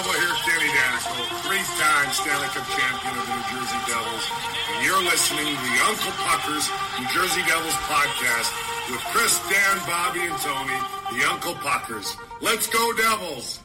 Devil. Here's Danny Daneyko, three-time Stanley Cup champion of the New Jersey Devils. And you're listening to the Uncle Puckers New Jersey Devils podcast with Chris, Dan, Bobby, and Tony, the Uncle Puckers. Let's go, Devils!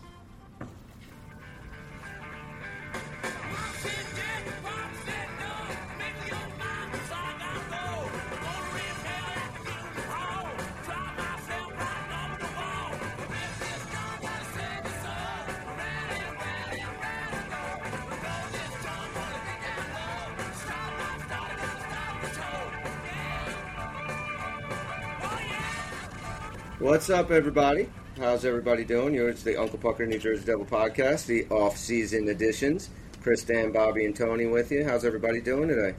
What's up, everybody? How's everybody doing? You're, it's the Uncle Pucker New Jersey Devil podcast, the off-season editions. Chris, Dan, Bobby, and Tony with you. How's everybody doing today?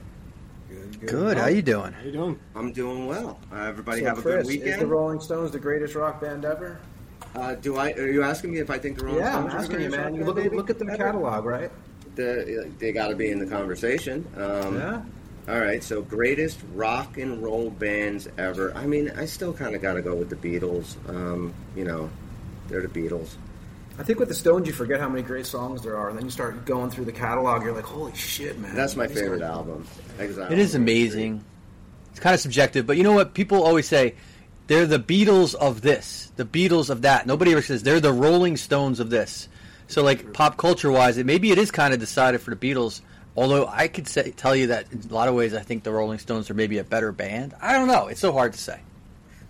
Good. Good. How you doing? How you doing? I'm doing well. Uh, everybody So, have a good good Is the. Rolling Stones the greatest rock band ever? Uh, do I? Are you asking me if I think the Rolling Stones? yeah, I'm Stones are the asking you, man. You look, look at the catalog, right? The, they got to be in the conversation. Um, yeah. All right, so greatest rock and roll bands ever. I mean, I still kind of got to go with the Beatles. Um, you know, they're the Beatles. I think with the Stones, you forget how many great songs there are. And then you start going through the catalog, you're like, holy shit, man. That's my favorite guys- album. Exile. It is amazing. It's kind of subjective, but you know what? People always say they're the Beatles of this, the Beatles of that. Nobody ever says they're the Rolling Stones of this. So, like pop culture wise, it maybe it is kind of decided for the Beatles. Although I could say tell you that in a lot of ways, I think the Rolling Stones are maybe a better band. I don't know. It's so hard to say.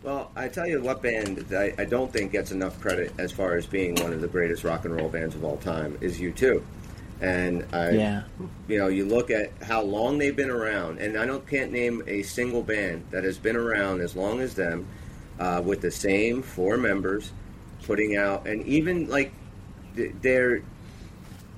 Well, I tell you what band that I, I don't think gets enough credit as far as being one of the greatest rock and roll bands of all time is U2. And I, Yeah. you know, you look at how long they've been around, and I don't can't name a single band that has been around as long as them, uh, with the same four members, putting out, and even like th-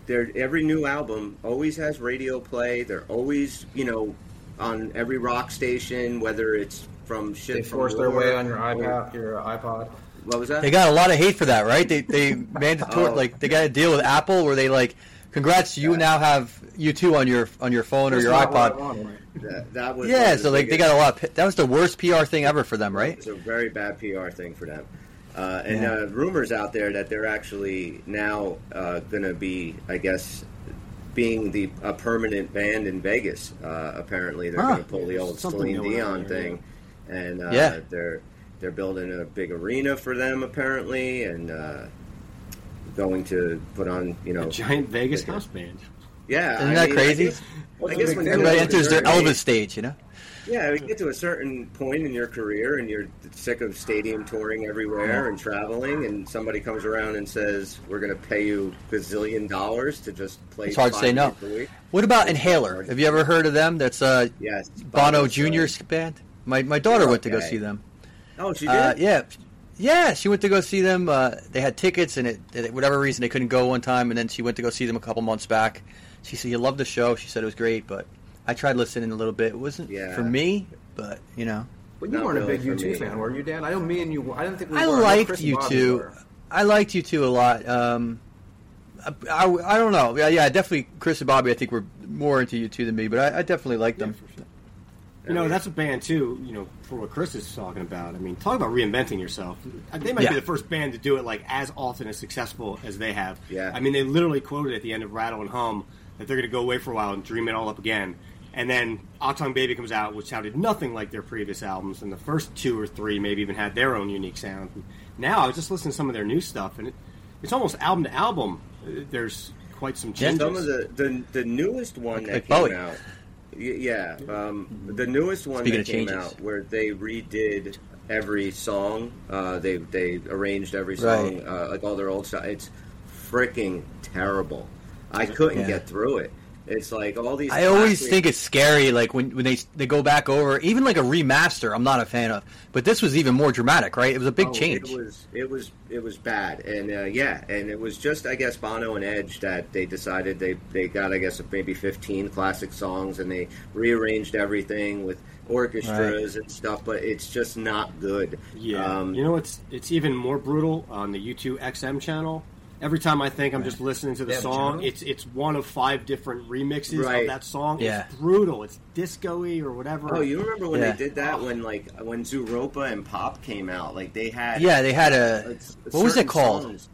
they're their every new album always has radio play. They're always, you know, on every rock station, whether it's from shit They from force their way on your or- iPod. Your iPod. What was that? They got a lot of hate for that, right? They they mandatory Oh. like they got a deal with Apple where they like, congrats, you now have U2 on your on your phone or your not what I iPod. wanted. that, that was Yeah, so the like they got a lot. Of, that was the worst PR thing ever for them, right? It's a very bad PR thing for them. Uh, and Yeah. uh, rumors out there that they're actually now uh, going to be, I guess, being the a permanent band in Vegas. Uh, apparently, they're Huh. going to pull the old Something Celine Dion there, thing, and uh, Yeah. they're they're building a big arena for them apparently, and uh, going to put on you know A giant Vegas house band. yeah. Isn't I that mean, I crazy? guess- I guess when Everybody enters their Elvis stage, you know. Yeah, you get to a certain point in your career and you're sick of stadium touring everywhere and traveling, and somebody comes around and says, "We're going to pay you gazillion dollars to just play." It's hard to say no. nights a week." What about Inhaler? Have you ever heard of them? That's uh, Yes, Bono Bono's, uh, Jr.'s band. My my daughter went to go see them. Oh, she did. Uh, yeah, yeah, she went to go see them. Uh, they had tickets, and it, it, whatever reason they couldn't go one time, and then she went to go see them a couple months back. She said, "You loved the show." She said it was great, but I tried listening a little bit. It wasn't Yeah. for me, but you know, But you Not weren't a big for U2 me. fan, were you, Dan? I know me and you. I didn't think we I were. know liked Chris and you Bobby two. I liked U2 a lot. Um, I, I, I don't know. Yeah, yeah, definitely. Chris and Bobby, I think were more into U2 than me, but I, I definitely liked them. You know, that's a band too. You know, for what Chris is talking about. I mean, talk about reinventing yourself. They might Yeah. be the first band to do it like as often as successful as they have. Yeah. I mean, they literally quoted at the end of Rattle and Hum that they're going to go away for a while and dream it all up again. And then Achtung Baby comes out, which sounded nothing like their previous albums, and the first two or three maybe even had their own unique sound. Now I was just listening to some of their new stuff, and it, it's almost album to album. There's quite some Yeah, changes. Some of the, the the newest one that Like came Bowie. out. Yeah, um, the newest one Speaking that came changes. out where they redid every song. Uh, they they arranged every song Right. uh, like all their old stuff. It's freaking terrible. I couldn't Yeah. get through it. It's like all these. I always think it's scary, like when, when they they go back over, even like a remaster. I'm not a fan of, but this was even more dramatic, right? It was a big Oh, change. It was it was it was bad, and uh, yeah, and it was just I guess Bono and Edge that they decided they they got I guess maybe 15 classic songs, and they rearranged everything with orchestras and stuff, but it's just not good. Yeah, Um, you know it's it's even more brutal on the U2 XM channel. Every time I think I'm just listening to the a song, it's it's one of five different remixes Right. of that song. Yeah. It's brutal. It's disco-y or whatever. Oh, you remember when Yeah. they did that when like when Zooropa and Pop came out? Like they had Yeah, they had a it's- what was it called? songs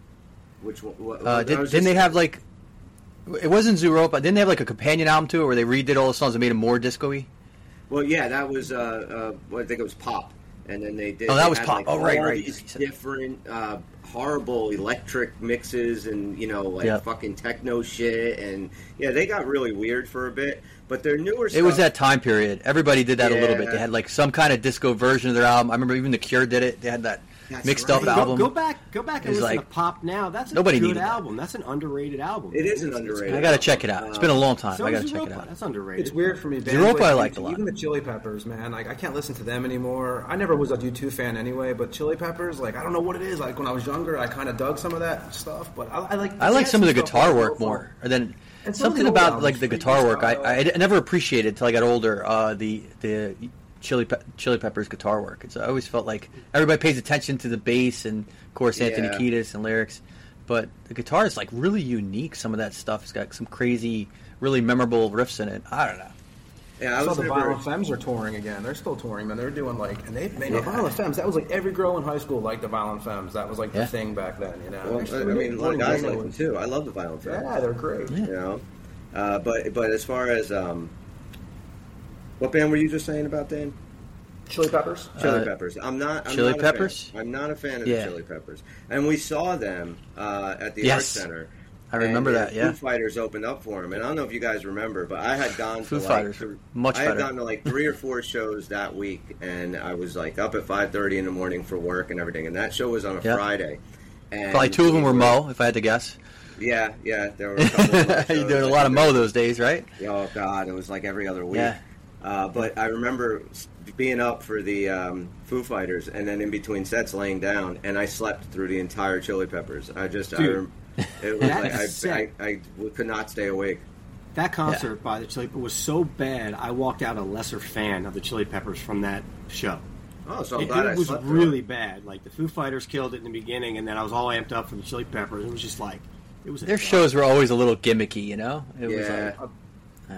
Which one? What, Uh, did, didn't they have like? It wasn't Zooropa. Didn't they have like a companion album to it where they redid all the songs and made them more disco-y? Well, yeah, that was. Uh, uh, I think it was pop, and then they did. Oh, that was pop. Like, Oh, right, all right. These different, uh, horrible electric mixes, and you know, like Yeah. fucking techno shit, and yeah, they got really weird for a bit. But their newer. It was that time period. Everybody did that a little bit. They had like some kind of disco version of their album. I remember even The Cure did it. They had that That's mixed right. up Go- album. Go, go back, go back and It's listen like- to Pop now. That's a Nobody good needed that. album. That's an underrated album. It is an It's- it's underrated I gotta check it out. It's been a long time. So I gotta check it out. That's underrated. It's weird for me. Bands Europa I like- liked a lot. Even the Chili Peppers, man. Like I can't listen to them anymore. I never was a U2 fan anyway, but Chili Peppers, like I don't know what it is. Like when I was younger, I kind of dug some of that stuff. But I, I like. I like some of the guitar like work Profile. more than And some something about like the guitar work. I, I never appreciated until I got older. Uh, the the Chili Pe- Chili Peppers guitar work. It's I always felt like everybody pays attention to the bass and of course Anthony Yeah. Kiedis and lyrics, but the guitar is like really unique. Some of that stuff has got some crazy, really memorable riffs in it. I don't know. Yeah, I I saw was the never. Violent Femmes are touring again. They're still touring, man. They're doing like, and they made the Yeah. Violent Femmes. That was like every girl in high school liked the Violent Femmes. That was like Yeah. the thing back then, you know. Well, They're I mean, a lot of guys like them too. I love the Violent Femmes. Yeah, they're great. Yeah. You know, uh, but but as far as um, what band were you just saying about Dan? Chili Peppers. Chili Uh, Peppers. I'm not. I'm Chili not a fan. Peppers? I'm not a fan of Yeah. the Chili Peppers. And we saw them uh, at the Yes. Arts Center. I remember and, uh, that, yeah. Foo Fighters opened up for them, and I don't know if you guys remember, but I had gone Foo to Fighters, like much I had better. gone to like three or four shows that week, and I was like up at five thirty in the morning for work and everything. And that show was on a Yeah. Friday. And Probably two of them we were Mo, if I had to guess. Yeah, yeah, there were. A couple of Mo You're doing a lot of we Mo those days, right? Oh God, it was like every other week. Yeah. Uh, but I remember being up for the um, Foo Fighters, and then in between sets, laying down, and I slept through the entire Chili Peppers. I just, I, Dude. rem- it was like I, set- I, I w- could not stay awake. That concert by the Chili Peppers was so bad. I walked out a lesser fan of the Chili Peppers from that show. Oh, so I'm It, glad it I was slept really it. bad. Like the Foo Fighters killed it in the beginning, and then I was all amped up for the Chili Peppers. It was just like it was. Their drop. shows were always a little gimmicky, you know. It was Yeah. like,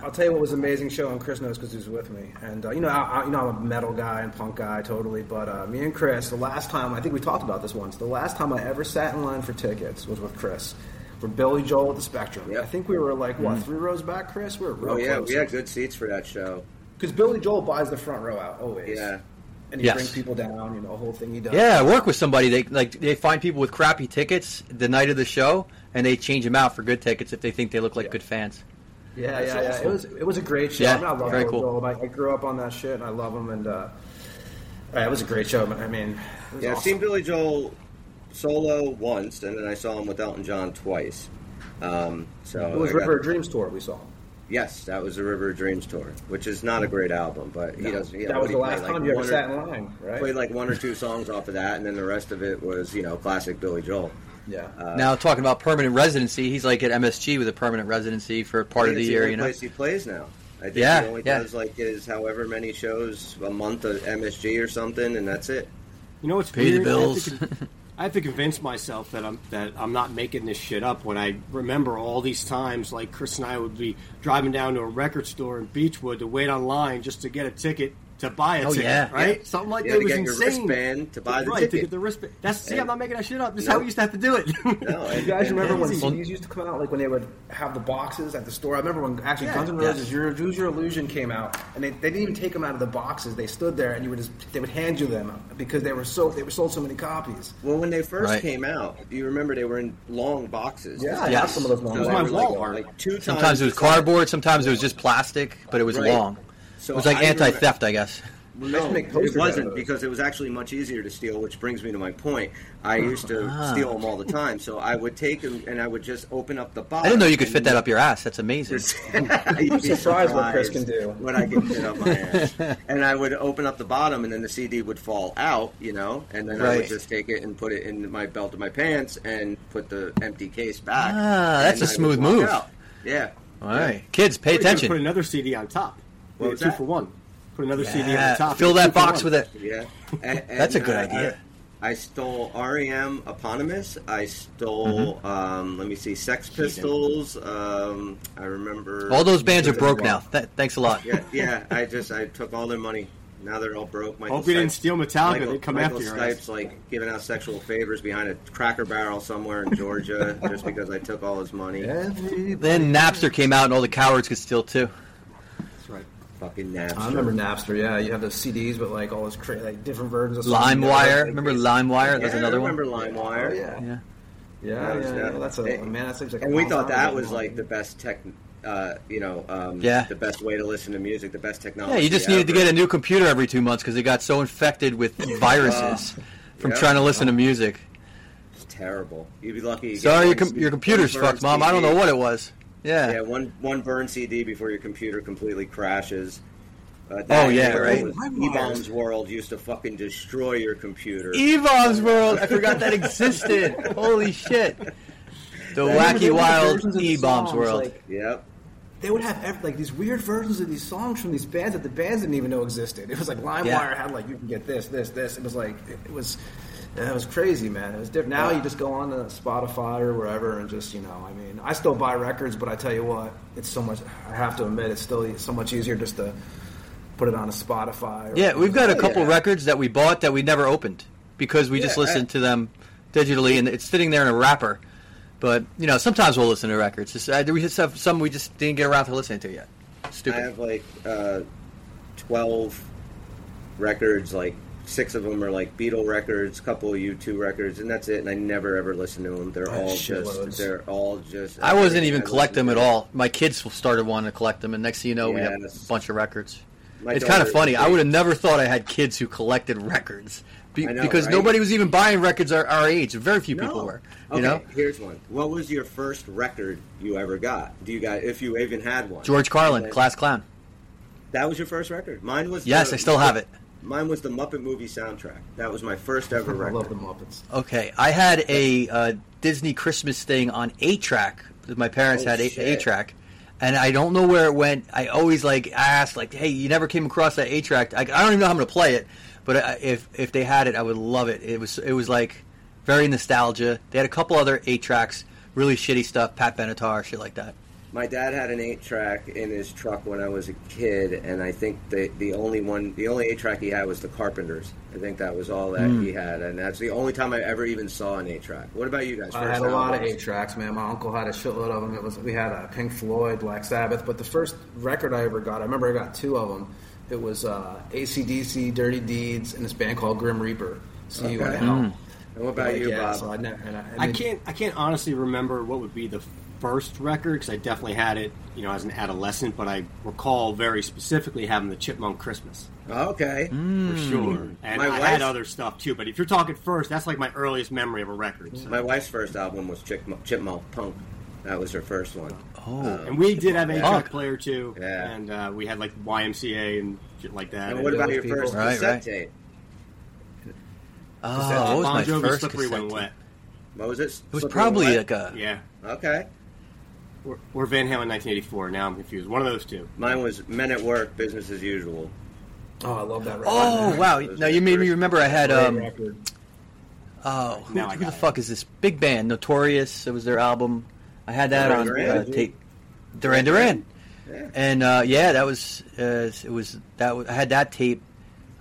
I'll tell you what was an amazing show, and Chris knows because he was with me. And uh, you know, I, I, you know, I'm a metal guy and punk guy, totally. But uh, me and Chris, the last time I think we talked about this once. The last time I ever sat in line for tickets was with Chris for Billy Joel at the Spectrum. Yep. I think we were like Mm. what three rows back, Chris. We were real Oh yeah, close. we had good seats for that show. because Billy Joel buys the front row out always. Yeah. and he Yes. brings people down. You know, the whole thing he does. yeah, I work with somebody. They like they find people with crappy tickets the night of the show, and they change them out for good tickets if they think they look like Yeah. good fans. Yeah, That's yeah, yeah. It was it was a great show. Yeah, I, mean, I love very Billy cool. Joel. I, I grew up on that shit, and I love him. And uh, it was a great show. I mean, it was Yeah, I've seen Billy Joel solo once, and then I saw him with Elton John twice. Um, so It was I River of Dreams tour we saw. Yes, that was the River of Dreams tour, which is not a great album, but he does. You know, that was the last like, time you ever one or- sat in line, right? Played like one or two songs off of that, and then the rest of it was, you know, classic Billy Joel. Yeah. Uh, now talking about permanent residency, he's like at MSG with a permanent residency for part of think the year. only You know, place he plays now. I think Yeah, he only yeah. does like his however many shows a month at MSG or something, and that's it. You know it's Pay the weird? I have bills. to con- I have to convince myself that I'm that I'm not making this shit up when I remember all these times like Chris and I would be driving down to a record store in Beechwood to wait online just to get a ticket to buy a Oh, ticket, yeah. right? Yeah. Something like Yeah, that to was get your insane. wristband to buy the right, to get the wristband. That's see, And- I'm not making that shit up. This is No. how we used to have to do it. No, and, You guys remember when Crazy. CDs used to come out, like when they would have the boxes at the store? I remember when actually Yeah. Guns N' Yes. Roses, Your Use Your Illusion came out, and they, they didn't even take them out of the boxes. They stood there, and you would just they would hand you them because they were so they were sold so many copies. Well, when they first Right. came out, do you remember they were in long boxes? Yeah, I Yes. some of those So ones. Those they my were wall like, art. like two times. sometimes it was cardboard, sometimes it was just plastic, but it was Right. long. So it was like I anti-theft, I guess. No, it wasn't because it was actually much easier to steal. Which brings me to my point. I used to Ah. steal them all the time, so I would take them and I would just open up the box. I didn't know you could fit that up your ass. That's amazing. I'm be surprised what Chris can do. What I can fit up my ass. And I would open up the bottom, and then the CD would fall out, you know, and then I would just take it and put it in my belt of my pants and put the empty case back. Ah, that's and a I smooth move. out. Yeah. All right, kids, pay Or you attention. Put another CD on top. What Yeah, was two that? for one. Put another CD on the top. fill that box one. with it. Yeah, And- That's a good I- idea. I, I stole REM eponymous. I stole, Mm-hmm. um, let me see, Sex Pistols. Um, I remember All those bands are broke now. Th- thanks a lot. Yeah, yeah. I just I took all their money. Now they're all broke. Michael Hope you didn't steal Metallica. Michael, They come Michael after your Stipe's ass. like giving out sexual favors behind a Cracker Barrel somewhere in Georgia just because I took all his money. Then Napster came out, and all the cowards could steal too. That's right. Fucking Napster. I remember Napster. Yeah, you have those CDs with like all those cra- like different versions of. LimeWire, Yeah, remember LimeWire? There's Yeah, another I remember one. LimeWire. Oh, yeah. Yeah. Yeah, That yeah, yeah. That's a And- man. That seems like. a And we thought that was like the best tech, uh, you know, um, Yeah. the best way to listen to music, the best technology. Yeah, you just needed to get a new computer every two months because it got so infected with viruses from yeah. trying to listen to music. It's terrible. You'd be lucky. You Sorry, your, com- your computer's fucked, Mom. I don't know what it was. Yeah. Yeah, one one burn CD before your computer completely crashes. Uh, Oh, yeah, era right. was- eBaum's World used to fucking destroy your computer. eBaum's World. I forgot that existed. Holy shit. The I wacky there wild versions of the eBaum's World. like, Yep. they would have ev- like these weird versions of these songs from these bands that the bands didn't even know existed. It was like LimeWire Yeah. had like you can get this, this, this. It was like it, it was. It was crazy, man. It was different. Now you just go on to Spotify or wherever and just, you know, I mean, I still buy records, but I tell you what, it's so much, I have to admit, it's still so much easier just to put it on a Spotify. Or, Yeah, we've got a couple yeah. records that we bought that we never opened because we just listened I- to them digitally and it's sitting there in a wrapper. But, you know, sometimes we'll listen to records. Just, uh, we just have some we just didn't get around to listening to yet. Stupid. I have like uh, twelve records. Like six of them are like Beatle records, couple of U two records, and that's it. And I never ever listen to them. They're I have all shitloads. just. They're all just. I wasn't even I collect them at all. My kids started wanting to collect them, and next thing you know, we have a bunch of records. My it's kind of funny. I would have never thought I had kids who collected records Be- know, because right? nobody was even buying records our, our age. Very few people No. were. Okay, You know, here's one. What was your first record you ever got? Do you got if you even had one? George Carlin, And Class Clown. That was your first record. Mine was. Yes, the- I still have it. Mine was the Muppet movie soundtrack. That was my first ever record. I love the Muppets. Okay, I had a uh, Disney Christmas thing on eight track. My parents Oh, had eight shit. track, and I don't know where it went. I always like asked, like, "Hey, you never came across that eight track?" I, I don't even know how I'm going to play it, but I, if if they had it, I would love it. It was it was like very nostalgia. They had a couple other eight tracks, really shitty stuff, Pat Benatar, shit like that. My dad had an eight track in his truck when I was a kid, and I think the the only one, the only eight track he had was the Carpenters. I think that was all that Hmm. he had, and that's the only time I ever even saw an eight track. What about you guys? I had a lot of eight tracks, man. My uncle had a shitload of them. It was we had a Pink Floyd, Black Sabbath, but the first record I ever got, I remember I got two of them. It was uh, ACDC, Dirty Deeds, and this band called Grim Reaper. See you in Okay. hell. Hmm. And what about you, yeah, Bob? So I, never, and I, and I can't. I can't honestly remember what would be the first record because I definitely had it, you know, as an adolescent. But I recall very specifically having the Chipmunk Christmas okay. For sure, and My I wife's- had other stuff too. But if you're talking first, that's like my earliest memory of a record. so. My wife's first album was Chipmunk, Chipmunk Punk. That was her first one. Oh, And we did have a Punk. track player too, Yeah. and uh, we had like YMCA and shit like that. And And what about your people- first Right, cassette right. tape? oh, what was Bon my Jovi, first "Slippery cassette When tape? Wet"? What was it? It was Slippery probably When like Wet? a Yeah, Okay. Or, or Van Halen 1984. Now I'm confused. One of those two. Mine was Men at Work, Business as Usual. Oh, I love that record. Oh man. wow! Those Now you made me remember. I had Great um, record. Oh, who, Now I who the got it. fuck is this big band? Notorious. It was their album. I had that Duran on Duran? uh, tape. Duran Duran. Yeah. And uh, yeah, that was uh, it was that was, I had that tape.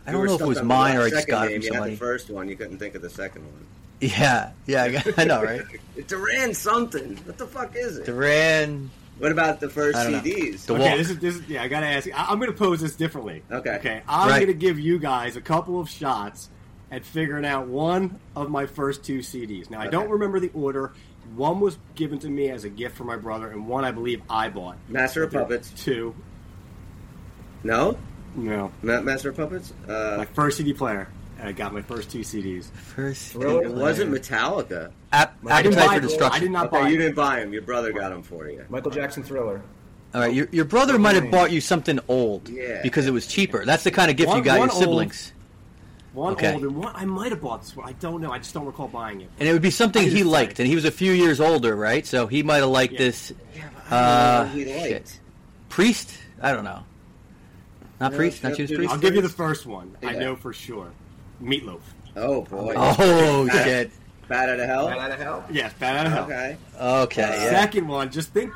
I You don't were know if it stuck was on the mine or I just second got it name. from You had somebody. the first one. You couldn't think of the second one. Yeah, yeah, I, got, I know, right? Duran something. What the fuck is it? Duran. What about the first I don't know. CDs? The okay, Walk. this is, this is yeah. I gotta ask. I, I'm gonna pose this differently. Okay. Okay. I'm Right. gonna give you guys a couple of shots at figuring out one of my first two CDs. Now I don't remember the order. One was given to me as a gift from my brother, and one I believe I bought. Master of Puppets. Two. No, No. not Master of Puppets. My Uh, first CD player. And I got my first two CDs. First. Thriller? it wasn't Metallica. App, I didn't Appetite buy for it. I did not Okay, buy you didn't buy them. Your brother got them for you. Michael Jackson Thriller. All right, your, your brother might have bought you something old Yeah. because it was cheaper. That's the kind of gift One- you got one your old. siblings. One Okay. old and one. I might have bought this one. I don't know. I just don't recall buying it. And it would be something he just- liked, and he was a few years older, right? So he might have liked Yeah. this. I don't Uh, know what he shit. liked. Priest? I don't know. Not No, Priest? Not Jeff Judas Priest? I'll give you the first one. I know for sure. Meatloaf. Oh boy. Oh, shit. Bat out of hell. Bad out of hell. Yes, bad out of hell. Okay. Okay, yeah. Second one, just think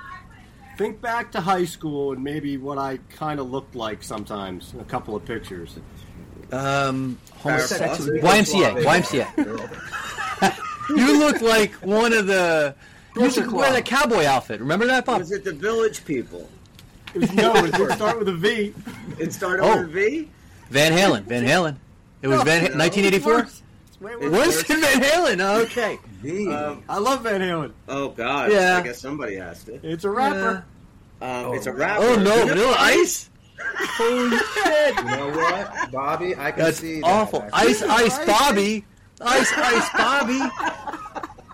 think back to high school and maybe what I kind of looked like sometimes a couple of pictures. Um, homosexual. Homosexual. YMCA. YMCA. You look like one of the. You should wear Club. that cowboy outfit. Remember that, Bob? Was it the Village People? It was, no, it didn't start with a V. It started Oh. with a V. Van Halen. Van Halen. It was Van. no. 1984. Worse. It's way worse. Was it Van Halen? Oh, okay. Um, I love Van Halen. oh God. Yeah. I guess somebody has to. It's a rapper. Um, it's a rapper. Oh no, Vanilla Vanilla Ice. Holy shit! You know what, Bobby? I can That's see that, awful. actually. Ice, Ice, Bobby. Ice, Ice, Bobby.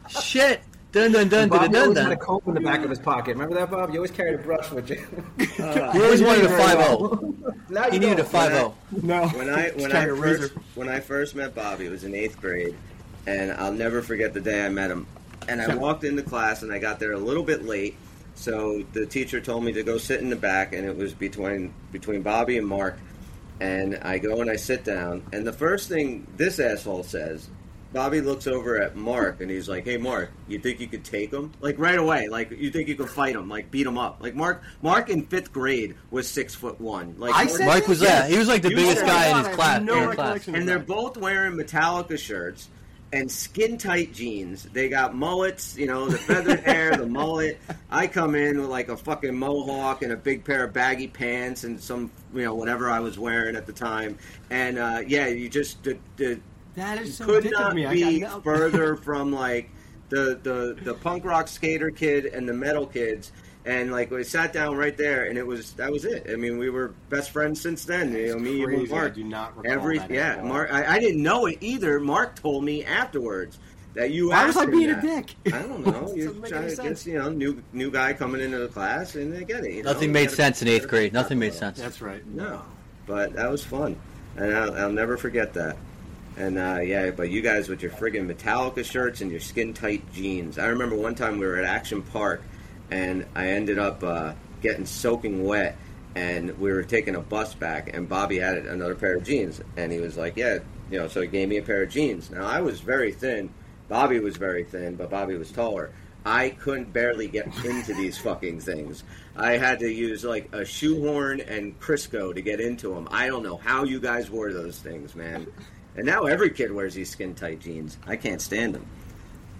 Shit. Dun dun dun Bob dun dun always had a dun. comb in the back of his pocket. Remember that, Bob? You always carried a brush with you. Uh, he always wanted a five zero. Oh. now He you needed a don't. five oh. No. when I when I first when I first met Bobby, it was in eighth grade, and I'll never forget the day I met him. And I walked into class, and I got there a little bit late, so the teacher told me to go sit in the back, and it was between between Bobby and Mark. And I go and I sit down, and the first thing this asshole says, Bobby looks over at Mark, and he's like, "Hey, Mark, you think you could take him? Like right away? Like you think you could fight him? Like beat him up? Like Mark? Mark in fifth grade was six foot one. Like I Mark- said Mike was Yeah. that. He was like the You biggest guy in his class. no in class. and they're both wearing Metallica shirts and skin tight jeans. They got mullets, you know, the feathered hair, the mullet. I come in with like a fucking mohawk and a big pair of baggy pants and some, you know, whatever I was wearing at the time. And uh, yeah, you just the, the That is so could dick not of me. I be got no- further from like the, the the punk rock skater kid and the metal kids. And like we sat down right there, and it was that was it. I mean, we were best friends since then. You know, me, you, and crazy. I Mark. do not recall Every that yeah, at. Mark. I, I didn't know it either. Mark told me afterwards that you. Why was asked I him being a dick? I don't know. You're Doesn't trying to get you know new new guy coming into the class, and they get it. You know? Nothing You made sense in eighth grade. Nothing made sense. That's right. No, but that was fun, and I'll, I'll never forget that. And uh, yeah, but you guys with your friggin' Metallica shirts and your skin tight jeans. I remember one time we were at Action Park, and I ended up uh, getting soaking wet, and we were taking a bus back, and Bobby had another pair of jeans, and he was like, "Yeah, you know," so he gave me a pair of jeans. Now I was very thin, Bobby was very thin, but Bobby was taller. I couldn't barely get into these fucking things. I had to use like a shoehorn and Crisco to get into them. I don't know how you guys wore those things, man. And now every kid wears these skin tight jeans. I can't stand them.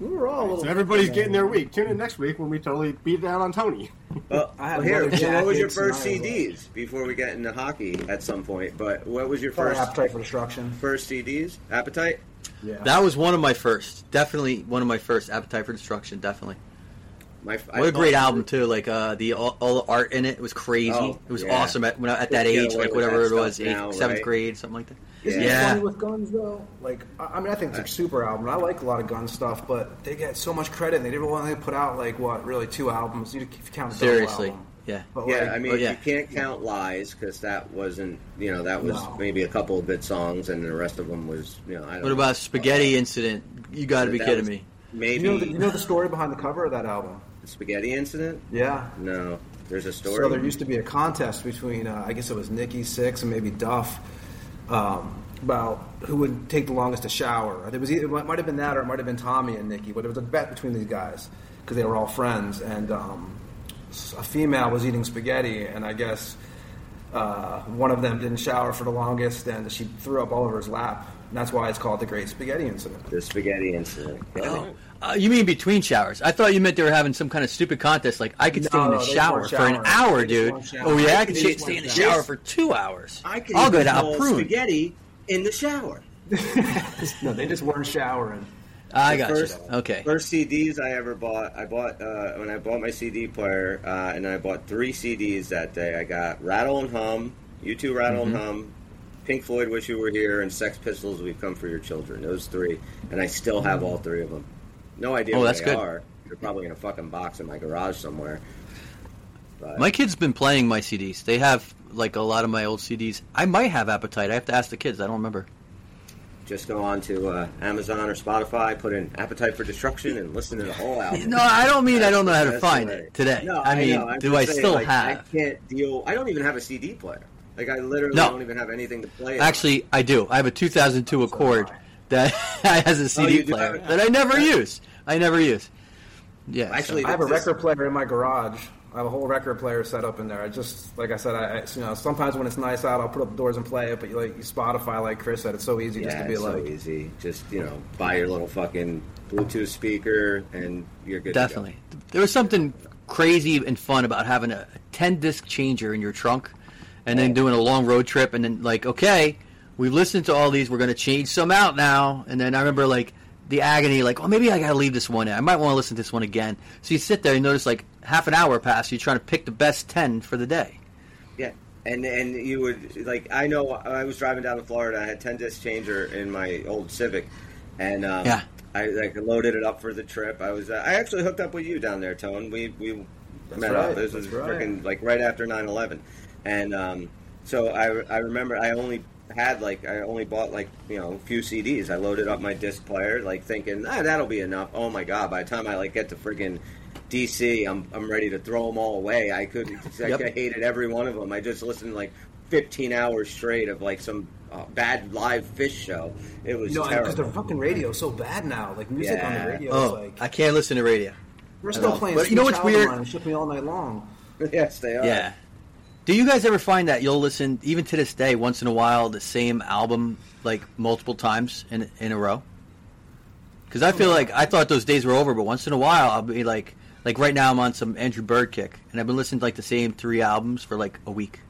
We were all. So everybody's getting their week. Tune in next week when we totally beat down on Tony. Well, I here, so what was your first CDs before we get into hockey at some point? But what was your Probably first appetite for destruction. first CDs? Appetite. Yeah. That was one of my first. Definitely one of my first. Appetite for Destruction. Definitely. My What a great album too! Like uh, the all, all the art in it was crazy. Oh, it was yeah. awesome at when at that Couldn't age, like whatever it was, stuff eighth, now, seventh right? grade, something like that. Isn't Yeah. it funny with guns though? Like, I I mean, I think it's a super album. I like a lot of gun stuff, but they get so much credit. and They never only put out like what, really two albums. You if you count the Seriously, album. yeah. But Yeah, like, I mean, Oh, yeah. you can't count lies because that wasn't, you know, that was No. maybe a couple of good songs, and the rest of them was, you know, I don't. What know. about Spaghetti Incident? You got to be kidding was me. Maybe you know, the, you know the story behind the cover of that album? the spaghetti incident. Yeah. No, there's a story. So there used to be a contest between, uh, I guess it was Nikki Sixx and maybe Duff, um, about who would take the longest to shower. It was either, it might have been that or it might have been Tommy and Nikki, but it was a bet between these guys because they were all friends. And um, a female was eating spaghetti, and I guess uh, one of them didn't shower for the longest, and she threw up all over his lap. And that's why it's called the Great Spaghetti Incident. the spaghetti incident. Yeah. Uh, you mean between showers? I thought you meant they were having some kind of stupid contest. Like I could stay No, in the no, shower for an hour, dude. Oh yeah, I They could just stay in the weren't shower for two hours. I can I'll go even to prune. spaghetti in the shower. no, they just weren't showering. I The got first, you. Okay. First CDs I ever bought. I bought uh, when I bought my CD player, uh, and I bought three CDs that day. I got Rattle and Hum, U two Rattle Mm-hmm. and Hum, Pink Floyd, Wish You Were Here, and Sex Pistols, We've Come for Your Children. Those three, and I still have all three of them. No idea Oh, where that's they good. are. They're probably in a fucking box in my garage somewhere. But My kids been playing my CDs. They have like a lot of my old CDs. I might have Appetite. I have to ask the kids. I don't remember. just go on to uh, Amazon or Spotify, put in Appetite for Destruction, and listen to the whole album. No, I don't mean I don't know how to find it today. No, I mean. Do I saying, still like, have? I can't deal. I don't even have a CD player. Like I literally No. don't even have anything to play. it on. Actually, I do. I have a 2002 Accord that has a oh, CD you do player have that I never use. I never use. Yeah. Actually, so- I have a record player in my garage. I have a whole record player set up in there. I just, like I said, I, I you know sometimes when it's nice out, I'll put up the doors and play it. But you, like you Spotify, like Chris said, it's so easy just to be it's like, so easy. Just you know, buy your little fucking Bluetooth speaker, and you're good. to go. Definitely. There was something crazy and fun about having a 10 disc changer in your trunk and then doing a long road trip and then like, okay, we've listened to all these, we're going to change some out now. And then I remember like the agony, like, oh, maybe I got to leave this one in. I might want to listen to this one again. So you sit there and notice like half an hour pass, you're trying to pick the best 10 for the day. Yeah, and and you would like I know I was driving down to Florida. I had ten disc changer in my old Civic, and um, Yeah. I like loaded it up for the trip. I was uh, I actually hooked up with you down there, Tone. We we met right, up. This was right. freaking like right after 9-11. and um, so I I remember I only had like I only bought like you know a few CDs. I loaded up my disc player, like thinking ah, that'll be enough. Oh my god! By the time I like get to friggin' DC, I'm I'm ready to throw them all away. I couldn't. I Yep. hated every one of them. I just listened to like 15 hours straight of like some uh, bad live Phish show. It was you know, terrible. because their fucking radio's so bad now. Like music on the radio Oh, is like I can't listen to radio. we're still playing. But you know Sweet what's Child of weird? Mine, Shook me all night long. yes, they are. Yeah. Do you guys ever find that you'll listen, even to this day, once in a while, the same album like multiple times in in a row? Because I feel like I thought those days were over, but once in a while I'll be like, like right now I'm on some Andrew Bird kick, and I've been listening to like the same three albums for like a week,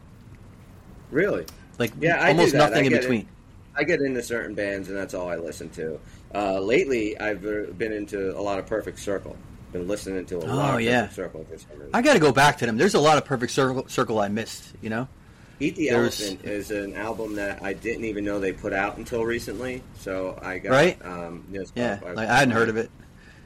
Really? like Yeah, almost nothing in between. I get into certain bands, and that's all I listen to. Uh, lately, I've uh, been into a lot of Perfect Circle. Been listening to a lot Oh, of yeah. Perfect Circle for some reason. I got to go back to them. There's a lot of Perfect Circle, Circle I missed. You know? Eat the there's- Elephant is an album that I didn't even know they put out until recently. So I got Right? Um, you know, Yeah, stuff like I hadn't heard of it.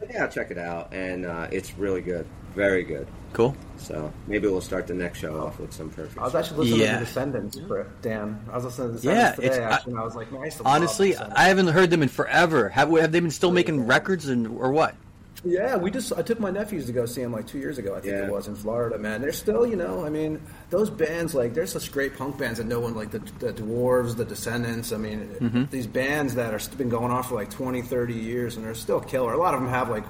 Yeah, check it out, and uh, it's really good, very good. Cool. So maybe we'll start the next show off with some Perfect. I was actually listening Yeah. to Descendents, for Dan. I was listening to Yeah, Descendents it's- today, I- and I was like, nice. Honestly, I haven't heard them in forever. Have have they been still making records and or what? Yeah, we just I took my nephews to go see them like two years ago. I think Yeah. it was in Florida. Man, they're still you know I mean those bands like they're such great punk bands that no one like the, the Dwarves, the Descendents. I mean Mm-hmm. these bands that are been going on for like 20, 30 years and they're still killer. A lot of them have like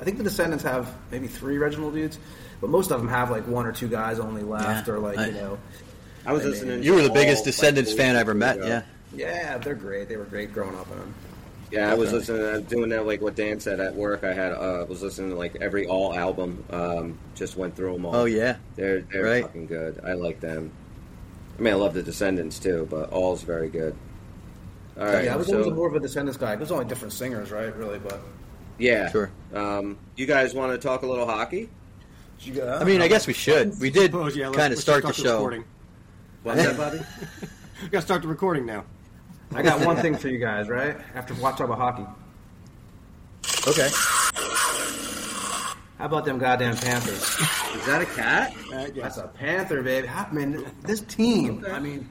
I think the Descendents have maybe three original dudes, but most of them have like one or two guys only left Yeah. or like I- you know I was I mean, listening. You were the biggest all, Descendents like, fan I ever met. ago. Yeah. yeah they're great. They were great growing up in them. Yeah, I was listening. I was doing that like what Dan said at work. I had uh, was listening to like every all album. Um, just went through them all. Oh yeah. they're they're Right. fucking good. I like them. I mean, I love the Descendents too, but all's very good. All right, yeah, I was so always more of a Descendents guy. There's only different singers, right? Really, but yeah, Sure. Um, you guys want to talk a little hockey? you got, I mean, I guess we should. We did yeah, kind of let's start the just show. recording. What's that, Bobby? We got to start the recording now. I got one thing for you guys, right? After watch about hockey. Okay. How about them goddamn Panthers? Is that a cat? Uh, That's a Panther, baby. How, man, this team. I mean,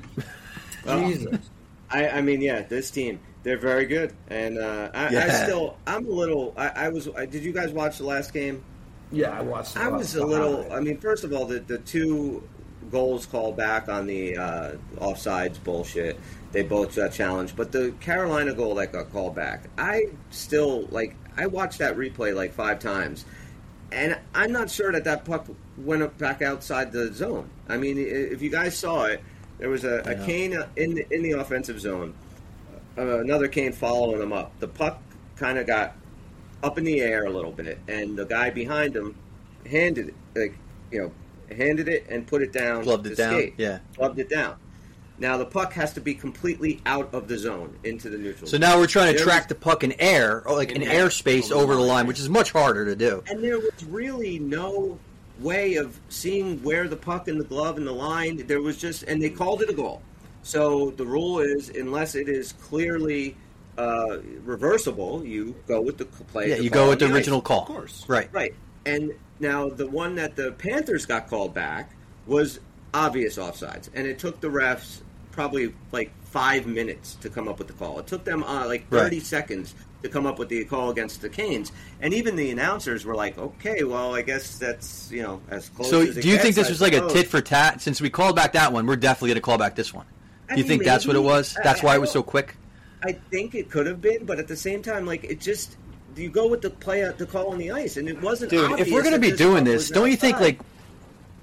Jesus. I, I mean, yeah, this team they're very good, and uh, I, I still I'm a little. I, I was. I, did you guys watch the last game? Yeah, I watched. I was a little. I mean, first of all, the the two goals called back on the uh, offsides bullshit. They both got challenged, but the Carolina goal that got called back, I still like. I watched that replay like five times, and I'm not sure that that puck went up back outside the zone. I mean, if you guys saw it, there was a, a Yeah. cane in the, in the offensive zone, uh, another cane following him up. The puck kind of got up in the air a little bit, and the guy behind him handed it, like you know, handed it and put it down. To it down, skate. yeah. gloved it down. Now the puck has to be completely out of the zone into the neutral. So now we're trying to There track was- the puck in air, or like In in air, airspace over over the the line. which is much harder to do. and there was really no way of seeing where the puck and the glove and the line. There was just, and they called it a goal. So the rule is, unless it is clearly uh, reversible, you go with the play. Yeah, the you go with the ice. original call. Of course. Right. Right. And now the one that the Panthers got called back was obvious offsides, and it took the refs probably like five minutes to come up with the call. It took them uh, like Right. thirty seconds to come up with the call against the Canes, and even the announcers were like, "Okay, well, I guess that's you know as close." So as do you think this I was like a tit for tat? Since we called back that one, we're definitely going to call back this one. I Do you mean, think that's what it was? That's I why it was so quick. I think it could have been, but at the same time, like it just. You go with the play, the call on the ice, and it wasn't. Dude, if we're going to be this doing this, don't you think like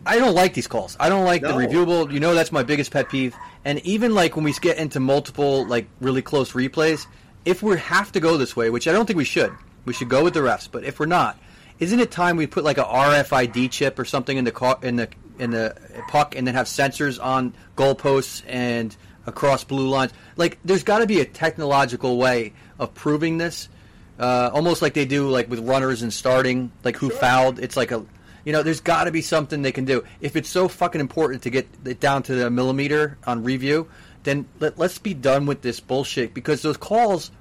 I don't like these calls. I don't like No. the reviewable. You know, that's my biggest pet peeve. And even like when we get into multiple, like really close replays, if we have to go this way, which I don't think we should, we should go with the refs. But if we're not, isn't it time we put like a RFID chip or something in the car in the in the puck, and then have sensors on goalposts and across blue lines? Like, there's got to be a technological way of proving this. Uh, almost like they do like with runners and starting, like who fouled. It's like a you know, there's got to be something they can do. If it's so fucking important to get it down to the millimeter on review, then let, let's be done with this bullshit because those calls,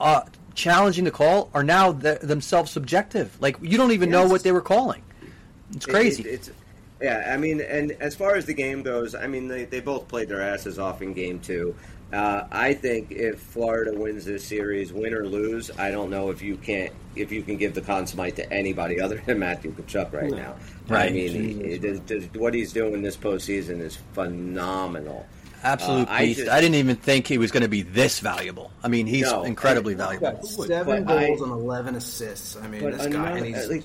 uh, challenging the call, are now th- themselves subjective. Like you don't even know what they were calling. It's It- crazy. it- it's yeah. I mean, and as far as the game goes, I mean, they, they both played their asses off in game two. Uh, I think if Florida wins this series, win or lose, I don't know if you can't if you can give the Conn Smythe to anybody other than Matthew Tkachuk right now. Right. I Right. mean, it is, just- what he's doing this postseason is phenomenal. Absolute Uh, I beast. I, just- didn't even think he was going to be this valuable. I mean, he's No. incredibly He's valuable. got seven But I- goals and eleven assists. I mean, But this guy, and another, he's, like,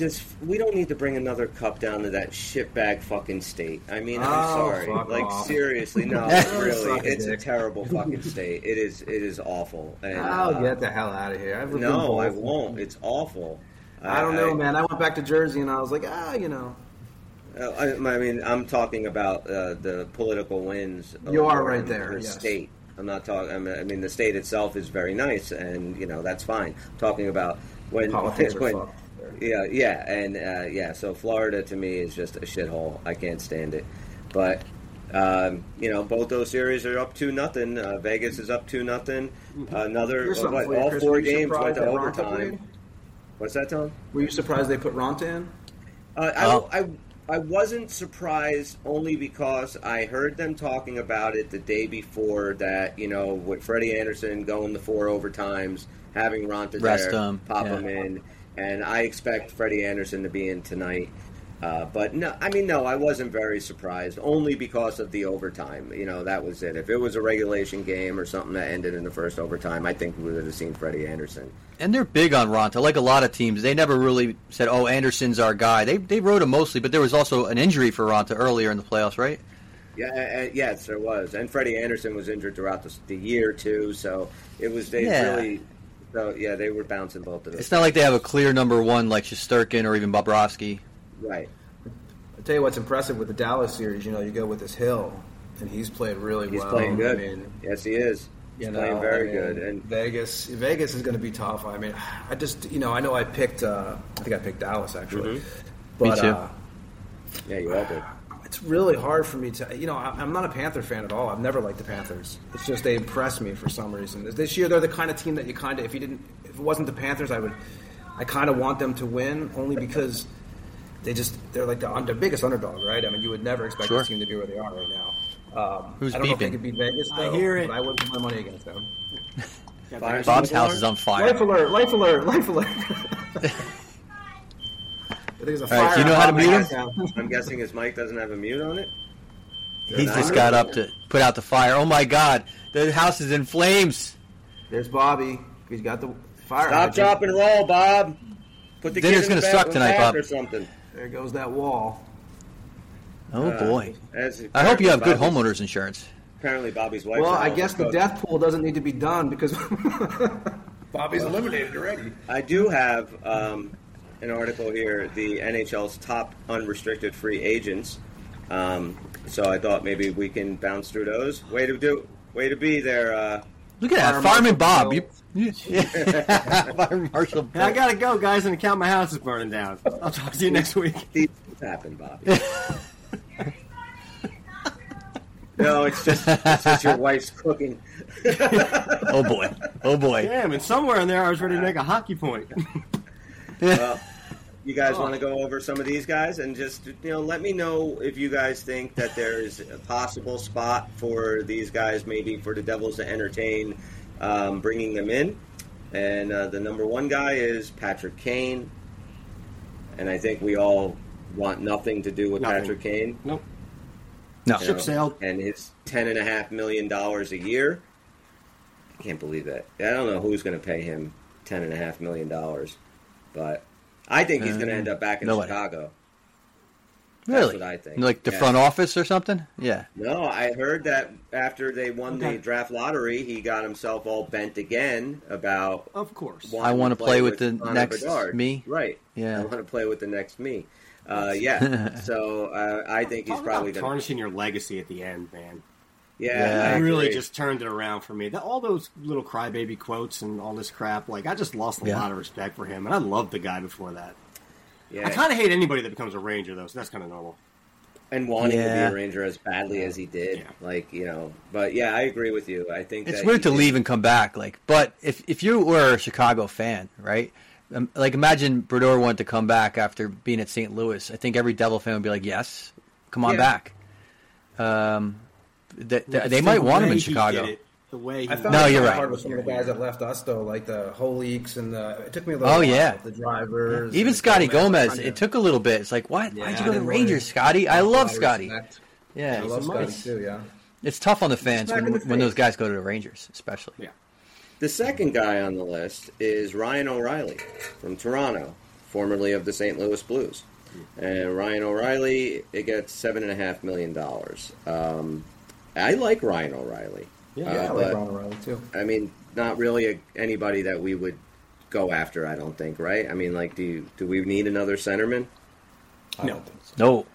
just we don't need to bring another cup down to that shitbag fucking state. I mean, I'm Oh, sorry. Like off. seriously, no, really, it's a terrible fucking state. It is. It is awful. And, I'll uh, get the hell out of here. I've No, I won't. It's awful. I don't know, man. I went back to Jersey and I was like, ah, you know, Uh, I, I mean, I'm talking about uh, the political wins. You are right there, The yes. state. I'm not talking. I mean, the state itself is very nice, and you know that's fine. talking about when politics are when, fucked. Yeah, yeah, and uh, yeah. So Florida to me is just a shithole. I can't stand it. But um, you know, both those series are up to nothing. Uh, Vegas is up to nothing. Another Here's something what, all Chris. four games went to overtime. What's that, Tom? Were you surprised they put Raanta in? Uh, Oh. I, I, I wasn't surprised only because I heard them talking about it the day before that, you know, with Freddie Andersen going the four overtimes, having Raanta Rest there, him, pop yeah. him in, and I expect Freddie Andersen to be in tonight. Uh, but no, I mean, no, I wasn't very surprised, only because of the overtime. You know, that was it. If it was a regulation game or something that ended in the first overtime, I think we would have seen Freddie Andersen. And they're big on Raanta. Like a lot of teams, they never really said, "Oh, Andersen's our guy." They they wrote him mostly, but there was also an injury for Raanta earlier in the playoffs, right? Yeah, uh, uh, yes, there was, and Freddie Andersen was injured throughout the, the year too. So it was they Yeah. really, so yeah, they were bouncing both of those. It's not like they have a clear number one like Shesterkin or even Bobrovsky. right. I tell you what's impressive with the Dallas series. You know, you go with this Hill, and he's played really He's well. playing good. I mean, yes, he is. He's you know, playing very I mean, good, and Vegas, Vegas is going to be tough. I mean, I just, you know, I know I picked, uh, I think I picked Dallas actually, Mhm. but Me too. Uh, yeah, you all did. It's really hard for me to, you know, I, I'm not a Panther fan at all. I've never liked the Panthers. It's just they impress me for some reason. This year, they're the kind of team that you kind of, if you didn't, if it wasn't the Panthers, I would, I kind of want them to win only because they just, they're like the, the biggest underdog, right? I mean, you would never expect Sure. this team to be where they are right now. Um, Who's I don't know if they beeping? could beat Vegas. I hear it. But I wouldn't put my money against them. Fire Bob's alarm? house is on fire. Life alert! Life alert! Life alert! I think there's a All right, fire. do you know how to mute him? I'm guessing his mic doesn't have a mute on it. He's Nice. just got up to put out the fire. Oh my God, the house is in flames. There's Bobby. He's got the fire. Stop, hydrant. drop, and roll, Bob. Put the Dinner's in the gonna suck tonight, Bob. or something. There goes that wall. Oh Uh, boy. as I hope you have good homeowners insurance. Apparently, Bobby's wife. Well, I guess the death pool doesn't need to be done because Bobby's eliminated already. I do have um, an article here, the NHL's top unrestricted free agents. Um, so I thought maybe we can bounce through those. Way to do, way to be there. Uh, Look at that, Fire Fireman Bob. Bill. You, yeah. Fireman Marshal. Hey, I gotta go, guys, and account my house is burning down. I'll talk to you next week. these things happen, Bobby. no, it's just it's just your wife's cooking. Oh boy. Oh boy. Damn, and somewhere in there, I was ready to make a hockey point. Well, you guys want to go over some of these guys and just you know let me know if you guys think that there is a possible spot for these guys, maybe for the Devils to entertain um, bringing them in. And uh, the number one guy is Patrick Kane, and I think we all want nothing to do with Nothing. Patrick Kane. nope. No. you Ship know, sailed. and his ten and a half million dollars a year. I can't believe that. I don't know who's going to pay him ten and a half million dollars, but I think he's going to Uh, end up back in nobody. Chicago. Really? what I think. Like the Yeah. front office or something? Yeah. No, I heard that after they won Okay. the draft lottery, he got himself all bent again about. Of course. I wanna to play with the Connor next Bedard. me. Right. Yeah. I want to play with the next me. Uh, yeah. so uh, I think he's probably about going to. tarnishing your legacy at the end, man. Yeah, Yeah. I really just turned it around for me. That, all those little crybaby quotes and all this crap, like I just lost a Yeah. lot of respect for him, and I loved the guy before that. Yeah. I kind of hate anybody that becomes a ranger, though, so that's kind of normal. and wanting to be a Ranger as badly as he did. Yeah. Like you know, but yeah, I agree with you. I think It's that weird to did- leave and come back. Like, but if if you were a Chicago fan, right? Um, like, imagine Brodeur wanted to come back after being at St. Louis. I think every Devil fan would be like, "Yes, come on Yeah. back." Um, th- th- they might want him in Chicago. did it, the way he I found No, it you're kinda right. hard with some of the guys that left us though, like the Holiks and the. It took me a little. Oh, while, yeah. the drivers. Even Scotty Gomez, kinda- it took a little bit. It's like, what? Yeah, Why'd you go to didn't Rangers, Scotty? I love Scotty. Yeah, I love Scotty too. Yeah. it's tough on the fans when, when those guys go to the Rangers, especially. Yeah. The second guy on the list is Ryan O'Reilly from Toronto, formerly of the St. Louis Blues. And Ryan O'Reilly, it gets seven and a half million dollars. Um, I like Ryan O'Reilly. Yeah, Yeah, I Uh, like Ryan O'Reilly too. I mean, not really a, anybody that we would go after. I don't think, right? I mean, like, do you, do we need another centerman? I No. don't think so. No.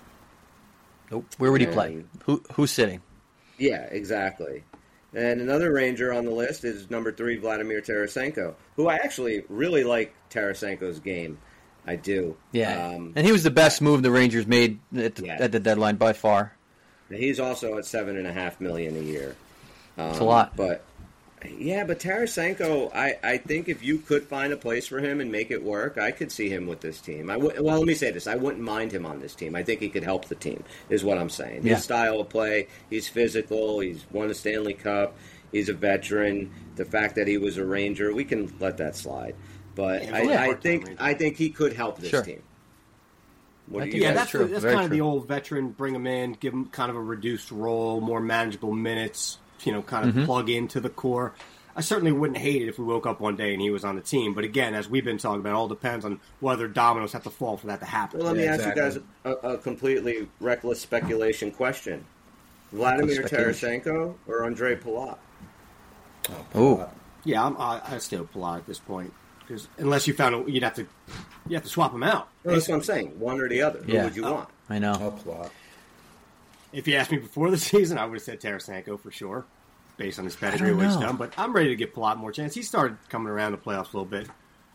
Nope. Where would he play? Who who's sitting? Yeah, exactly. And another Ranger on the list is number three, Vladimir Tarasenko, who I actually really like Tarasenko's game. I do. Yeah, Um, and he was the best move the Rangers made at the, Yeah. at the deadline by far. He's also at seven and a half million a year. Um, It's a lot. But yeah, but Tarasenko, I, I think if you could find a place for him and make it work, I could see him with this team. I w- well, let me say this: I wouldn't mind him on this team. I think he could help the team. Is what I'm saying. His style of play, he's physical. He's won a Stanley Cup. He's a veteran. The fact that he was a Ranger, we can let that slide. But Yeah, I, he's a I part-time think I think he could help this Sure. team. What do you Yeah, that's, true. that's Very kind of the old veteran. Bring him in, give him kind of a reduced role, more manageable minutes. You know, kind of Mm-hmm. plug into the core. I certainly wouldn't hate it if we woke up one day and he was on the team. But again, as we've been talking about, it all depends on whether dominoes have to fall for that to happen. Well, let me Yeah, ask you guys a, a completely reckless speculation question: Vladimir Tarasenko or Andre Palat? Oh, Yeah, I'm, I, I stay with Palat at this point because unless you found a, you'd have to you have to swap him out. That's what I'm saying. One or the other. Who would you oh, want? I know. I'll plot. If you asked me before the season, I would have said Tarasenko for sure, based on his pedigree, don't what he's know. done. But I'm ready to give Palat more chance. He started coming around the playoffs a little bit.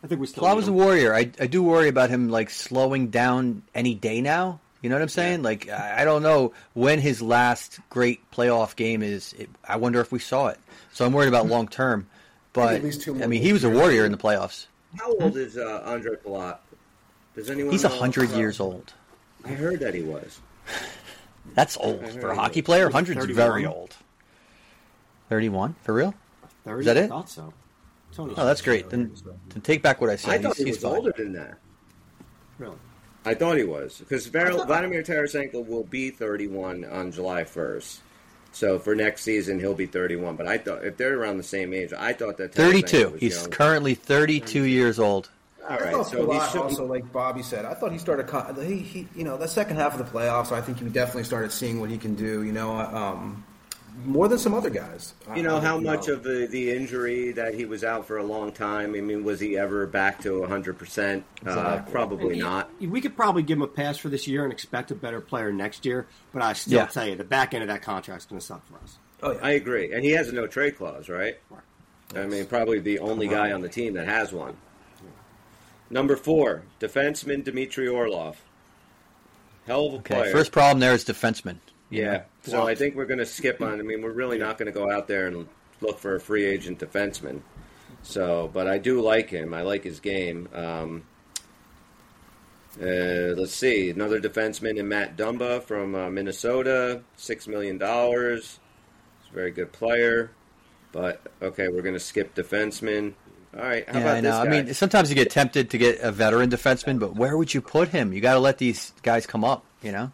I think we still. Well, I need was a warrior. I, I do worry about him like slowing down any day now. You know what I'm saying? Like I I don't know when his last great playoff game is. It, I wonder if we saw it. So I'm worried about long term. But at least two I mean, he was a warrior in the playoffs. How old is uh, Andre Palat? Does anyone? He's know? hundred years old. I heard that he was. That's old for a hockey player. Was he Hundred's 31? very old. Thirty-one for real? Thirty? Is that I it? thought so. Tony, Oh, that's great. Then, then take back what I said. I thought he's, he he's was fine. older than that. really. I thought he was because thought- Vladimir Tarasenko will be 31 on July 1st. So for next season, he'll be 31. But I thought if they're around the same age, I thought that Thirty-two. was He's young. currently thirty-two years old. All right. I so he shouldn't. also, like Bobby said, I thought he started. He, he, you know, the second half of the playoffs, I think he definitely started seeing what he can do. You know, um, more than some other guys. You know I- how much know. of the, the injury that he was out for a long time. I mean, was he ever back to 100? percent uh, Exactly. Probably And not. he- We could probably give him a pass for this year and expect a better player next year. But I still Yeah. tell you, the back end of that contract is going to suck for us. Oh yeah, I agree, and he has a no trade clause, right? I mean, probably the only guy on the team that has one. Number four, defenseman Dmitry Orlov. Hell of a Okay. player. First problem there is defenseman. Yeah. know? So I think we're going to skip on. I mean, we're really not going to go out there and look for a free agent defenseman. So, but I do like him. I like his game. Um, uh, let's see, another defenseman in Matt Dumba from uh, Minnesota, six million dollars. He's a very good player. But okay, we're going to skip defenseman. All right, how yeah, about I this know. I mean, sometimes you get tempted to get a veteran defenseman, but where would you put him? You got to let these guys come up. You know.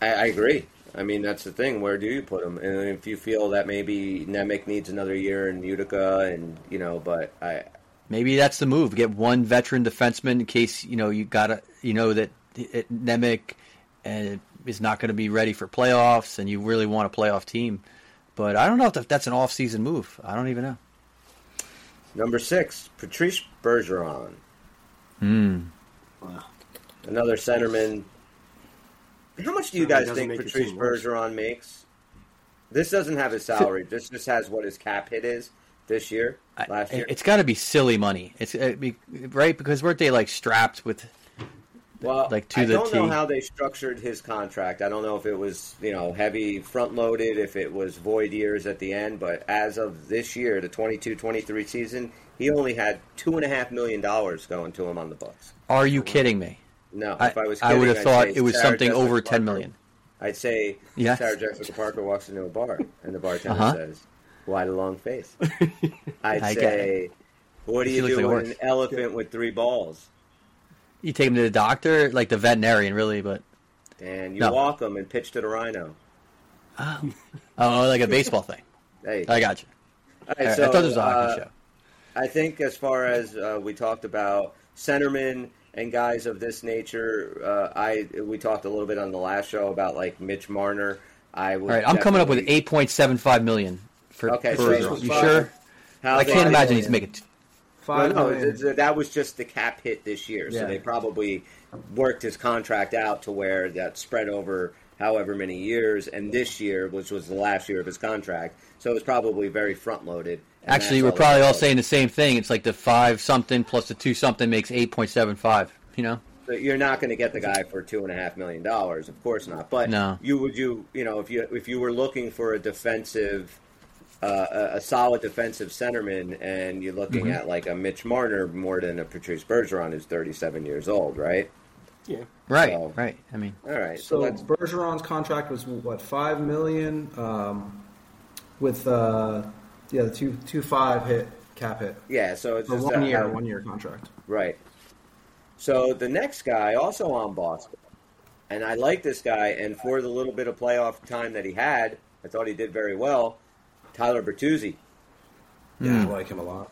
I, I agree. I mean, that's the thing. Where do you put him? And if you feel that maybe Nemec needs another year in Utica, and you know, but I, Maybe that's the move. Get one veteran defenseman in case you know you gotta you know that it, Nemec and is not going to be ready for playoffs, and you really want a playoff team. But I don't know if that's an off-season move. I don't even know. Number six, Patrice Bergeron. Hmm. Wow. Another centerman. How much do you guys think Patrice team. Bergeron makes? This doesn't have his salary. This just has what his cap hit is this year, last year. It's got to be silly money. It's uh, be, right because weren't they like strapped with? Well, like, to I the don't know how they structured his contract. I don't know if it was you know heavy front loaded, if it was void years at the end. But as of this year, the 22-23 season, he only had two and a half million dollars going to him on the books. Are you kidding me? No, I, if I was, I would have I'd thought it was Sarah something Jessica over ten Parker. million. I'd say Yes. Sarah Jessica Parker walks into a bar and the bartender Uh-huh. says, "Why the long face?" I'd I say, "What do She you do like with an elephant with three balls?" You take him to the doctor, like the veterinarian, really, but And you No. walk him and pitch to the rhino. oh, like a baseball thing. Hey, I got you. All right, so, I thought it was a hockey uh, show. I think as far as uh, we talked about centermen and guys of this nature, uh, I we talked a little bit on the last show about like Mitch Marner. I would All right, I'm coming up with eight point seven five million for. Okay, for so Bergeron. you five. sure? How I can't imagine million. he's making. T- Five no, no, million. it's- that was just the cap hit this year. So they probably worked his contract out to where that spread over however many years, and this year, which was the last year of his contract, so it was probably very front loaded. Actually, we're probably all saying the same thing. It's like the five something plus the two something makes eight point seven five. You know, But you're not going to get the guy for two and a half million dollars, of course not. But No. you would you you know if you if you were looking for a defensive, uh, a, a solid defensive centerman, and you're looking Mm-hmm. at like a Mitch Marner more than a Patrice Bergeron, who's 37 years old, right? Yeah. Right? So- right. I mean, All right, So so, let's Bergeron's contract was what five million, um, with uh, yeah the two two five hit cap hit yeah, so it's for just one a- year, how- one year contract. Right. So the next guy, also on Boston, and I like this guy, and for the little bit of playoff time that he had, I thought he did very well. Tyler Bertuzzi. Yeah, I like him a lot.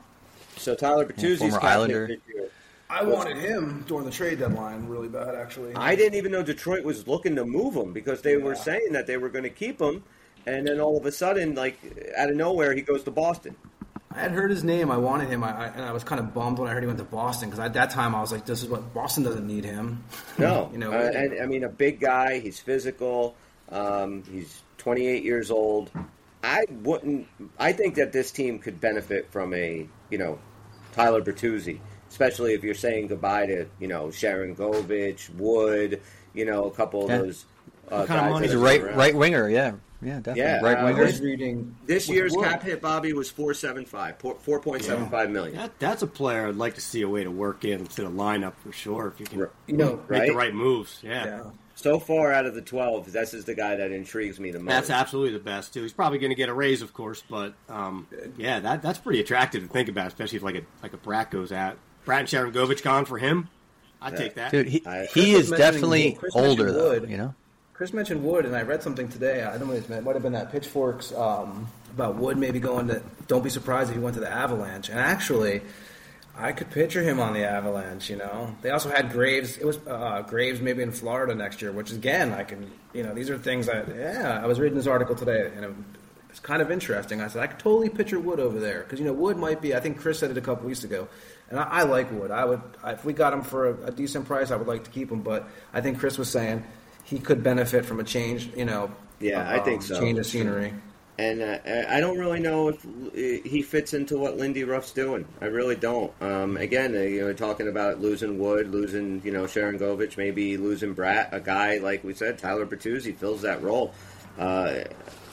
So Tyler Bertuzzi's former cap Islander. this year- I wanted him during the trade deadline really bad, actually. I didn't even know Detroit was looking to move him because they were saying that they were going to keep him, and then all of a sudden, like out of nowhere, he goes to Boston. I had heard his name. I wanted him, I, I, and I was kind of bummed when I heard he went to Boston because at that time I was like, "This is what Boston doesn't need him." No, you know, uh, and I mean a big guy. He's physical. Um, he's 28 years old. I wouldn't. I think that this team could benefit from a you know Tyler Bertuzzi, especially if you're saying goodbye to you know Sharangovich, Wood, you know a couple of Yeah. those uh, kind of guys. money he's a right right winger. Yeah, yeah, definitely Yeah, right uh, I winger. was reading This year's Wood. cap hit, Bobby, was four seven five, four point seven five million. That, that's a player I'd like to see a way to work into the lineup for sure. If you can You know, make right? the right moves, yeah. yeah. So far out of the twelve, this is the guy that intrigues me the most. That's absolutely the best too. He's probably going to get a raise, of course, but um, yeah, that that's pretty attractive to think about, especially if like a like a Bratt goes out. Bratt and Sharangovich gone for him. I'd Yeah. take that. Dude, he, I- he is definitely Chris older mentioned though. Wood. You know, Chris mentioned Wood, and I read something today. I don't know if it might have been that Pitchforks um, about Wood maybe going to. Don't be surprised if he went to the Avalanche. And actually, I could picture him on the Avalanche. You know, they also had Graves. It was uh, Graves maybe in Florida next year, which again, I can. You know, these are things that. Yeah, I was reading this article today, and it's kind of interesting. I said I could totally picture Wood over there because you know Wood might be. I think Chris said it a couple weeks ago, and I, I like Wood. I would if we got him for a, a decent price, I would like to keep him. But I think Chris was saying he could benefit from a change. You know, Yeah, I think um, so. Change of scenery. And uh, I don't really know if he fits into what Lindy Ruff's doing. I really don't. Um, again, uh, you know, talking about losing Wood, losing you know Sharangovich, maybe losing Bratt, a guy like we said, Tyler Bertuzzi fills that role. Uh,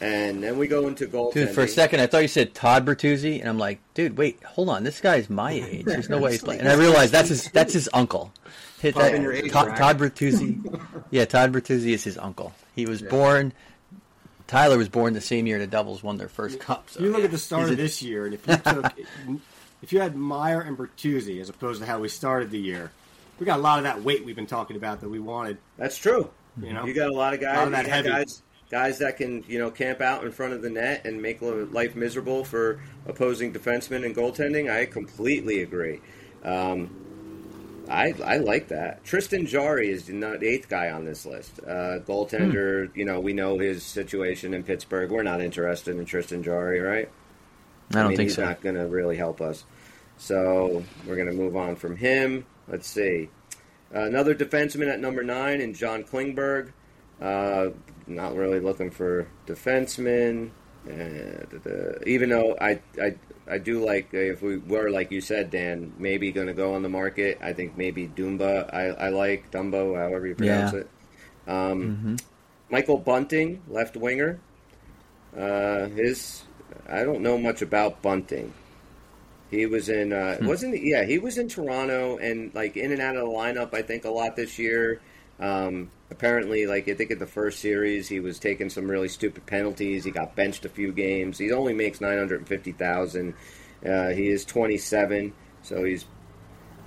and then we go into goaltending. dude. For a second, I thought you said Todd Bertuzzi, and I'm like, dude, wait, hold on. This guy's my age. There's no way he's playing. And I realized that's his that's his uncle. Hit that- in your age Todd, bracket. Todd Bertuzzi. Yeah, Todd Bertuzzi is his uncle. He was born. Tyler was born the same year the Devils won their first cup. So You look at the start of this year, and if you took, if you had Meier and Bertuzzi as opposed to how we started the year, we got a lot of that weight we've been talking about that we wanted. That's true. You know, You got a lot of guys, A lot of that heavy. guys, guys that can you know camp out in front of the net and make life miserable for opposing defensemen and goaltending. I completely agree. Um, I I like that. Tristan Jarry is the eighth guy on this list. Uh, goaltender, Hmm. you know, we know his situation in Pittsburgh. We're not interested in Tristan Jarry, right? I don't mean, think he's so. not going to really help us. So we're going to move on from him. Let's see. Another defenseman at number nine, and John Klingberg. Uh, not really looking for defensemen. Uh, even though I, I I do like uh, if we were like you said, Dan, maybe going to go on the market. I think maybe Dumba. I, I like Dumbo, however you pronounce Yeah. it. Um, Michael Bunting, left winger. Uh, his I don't know much about Bunting. He was in uh, wasn't he- yeah he was in Toronto and like in and out of the lineup I think a lot this year. Um, apparently, like I think in the first series he was taking some really stupid penalties. He got benched a few games. He only makes nine hundred and fifty thousand. Uh, he is twenty seven, so he's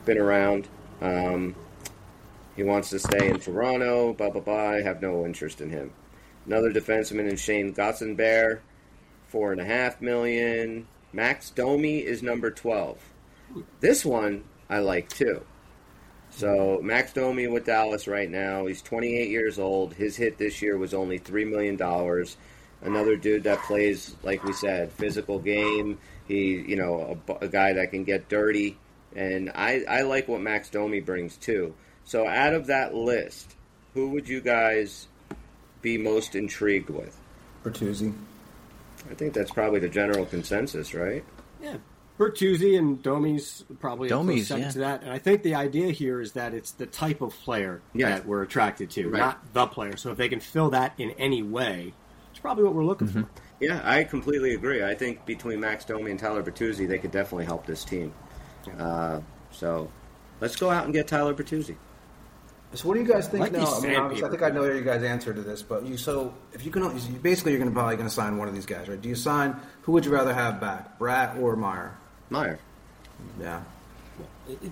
been around. Um, he wants to stay in Toronto. Blah blah blah. I have no interest in him. Another defenseman in Shayne Gostisbehere, four and a half million. Max Domi is number twelve. This one I like too. So Max Domi with Dallas right now. He's 28 years old. His hit this year was only three million dollars. Another dude that plays, like we said, physical game. He, you know, a, a guy that can get dirty, and I, I like what Max Domi brings too. So out of that list, who would you guys be most intrigued with? Bertuzzi. I think that's probably the general consensus, right? Yeah. Bertuzzi and Domi's probably a close Domi's, second yeah. to that. And I think the idea here is that it's the type of player Yeah. that we're attracted to, Right. not the player. So if they can fill that in any way, it's probably what we're looking Mm-hmm. for. Yeah, I completely agree. I think between Max Domi and Tyler Bertuzzi, they could definitely help this team. Uh, so let's go out and get Tyler Bertuzzi. So what do you guys think Like now? I mean, obviously, I think I know your guys' answer to this, but you so if you can, basically, you're going to probably going to sign one of these guys, right? Do you sign? Who would you rather have back, Bratt or Meier? Meier. Yeah,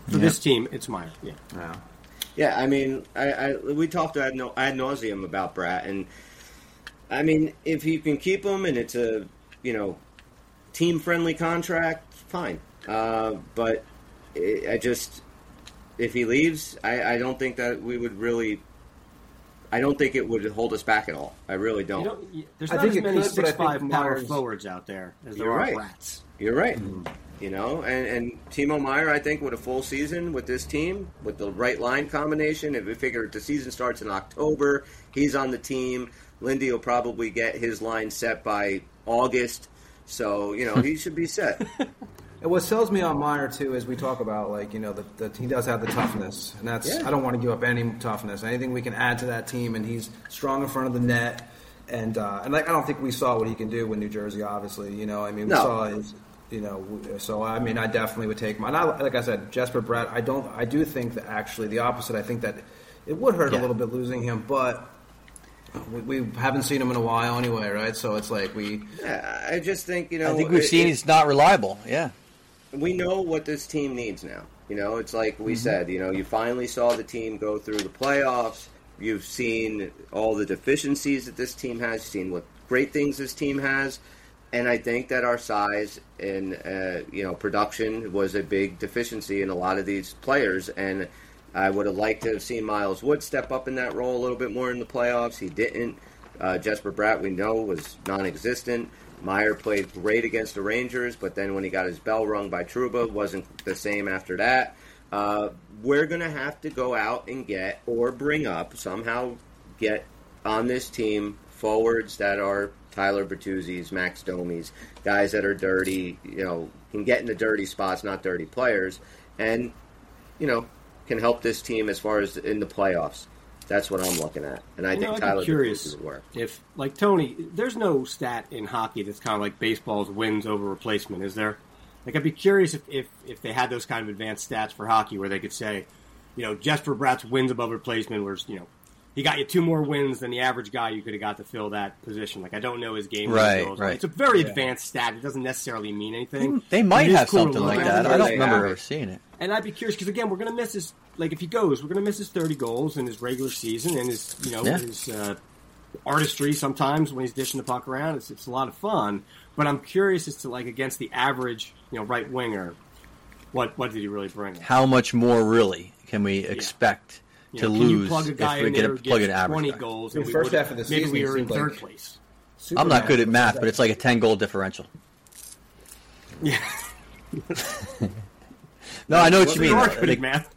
For this team, it's Meier. Yeah. yeah. Yeah, I mean, I, I we talked ad, no, ad nauseum about Bratt, and I mean, if you can keep him and it's a you know team friendly contract, fine. Uh, but I I just if he leaves, I, I don't think that we would really. I don't think it would hold us back at all. I really don't. Don't, you- there's I not think as many could, six five power forwards out there as there You're are right. rats. You're right. Mm-hmm. You know, and, and Timo Meier, I think, with a full season with this team, with the right line combination, if we figure the season starts in October, he's on the team. Lindy will probably get his line set by August. So, you know, he should be set. And what sells me on Meier too is we talk about like you know the, the he does have the toughness, and that's Yeah. I don't want to give up any toughness. Anything we can add to that team, and he's strong in front of the net, and uh, and like I don't think we saw what he can do with New Jersey. Obviously, you know, I mean, we No. saw his, you know, so I mean, I definitely would take mine. I, like I said, Jesper Bratt. I don't. I do think that actually the opposite. I think that it would hurt a little bit losing him, but. We, we haven't seen him in a while anyway, right? So it's like we Yeah, I just think, you know. I think we've it- seen he's not reliable. Yeah. we know what this team needs now. You know, it's like we mm-hmm. said, you know, you finally saw the team go through the playoffs. You've seen all the deficiencies that this team has, You've seen what great things this team has. And I think that our size and, uh, you know, production was a big deficiency in a lot of these players. And I would have liked to have seen Miles Wood step up in that role a little bit more in the playoffs. He didn't. Uh, Jesper Bratt, we know, was non existent. Meier played great against the Rangers, but then when he got his bell rung by Trouba, wasn't the same after that. Uh, we're going to have to go out and get or bring up somehow get on this team forwards that are Tyler Bertuzzi's, Max Domi's, guys that are dirty, you know, can get in the dirty spots, not dirty players, and you know can help this team as far as in the playoffs. That's what I'm looking at, and I You think know, Tyler curious would work. if, like Tony, there's no stat in hockey that's kind of like baseball's wins over replacement, is there? Like, I'd be curious if, if, if they had those kind of advanced stats for hockey where they could say, you know, Jesper Bratt's wins above replacement was, you know, he got you two more wins than the average guy you could have got to fill that position. Like, I don't know his game Right, skills. right. It's a very advanced stat. It doesn't necessarily mean anything. They might have cool something like that. I don't remember ever seeing it. And I'd be curious because again, we're going to miss his like if he goes, we're going to miss his thirty goals in his regular season and his you know Yeah. his uh, artistry. Sometimes when he's dishing the puck around, it's, it's a lot of fun. But I'm curious as to like against the average you know right winger, what what did he really bring? How much more really can we expect You to know, can you lose plug a guy if we in get a plug gets an average? twenty guy? goals? The and first half of the maybe season we were in seemed like- third place. I'm not good at math, but it's like a 10 goal differential. Yeah, No, I know what you you mean. are though. good Like, at math.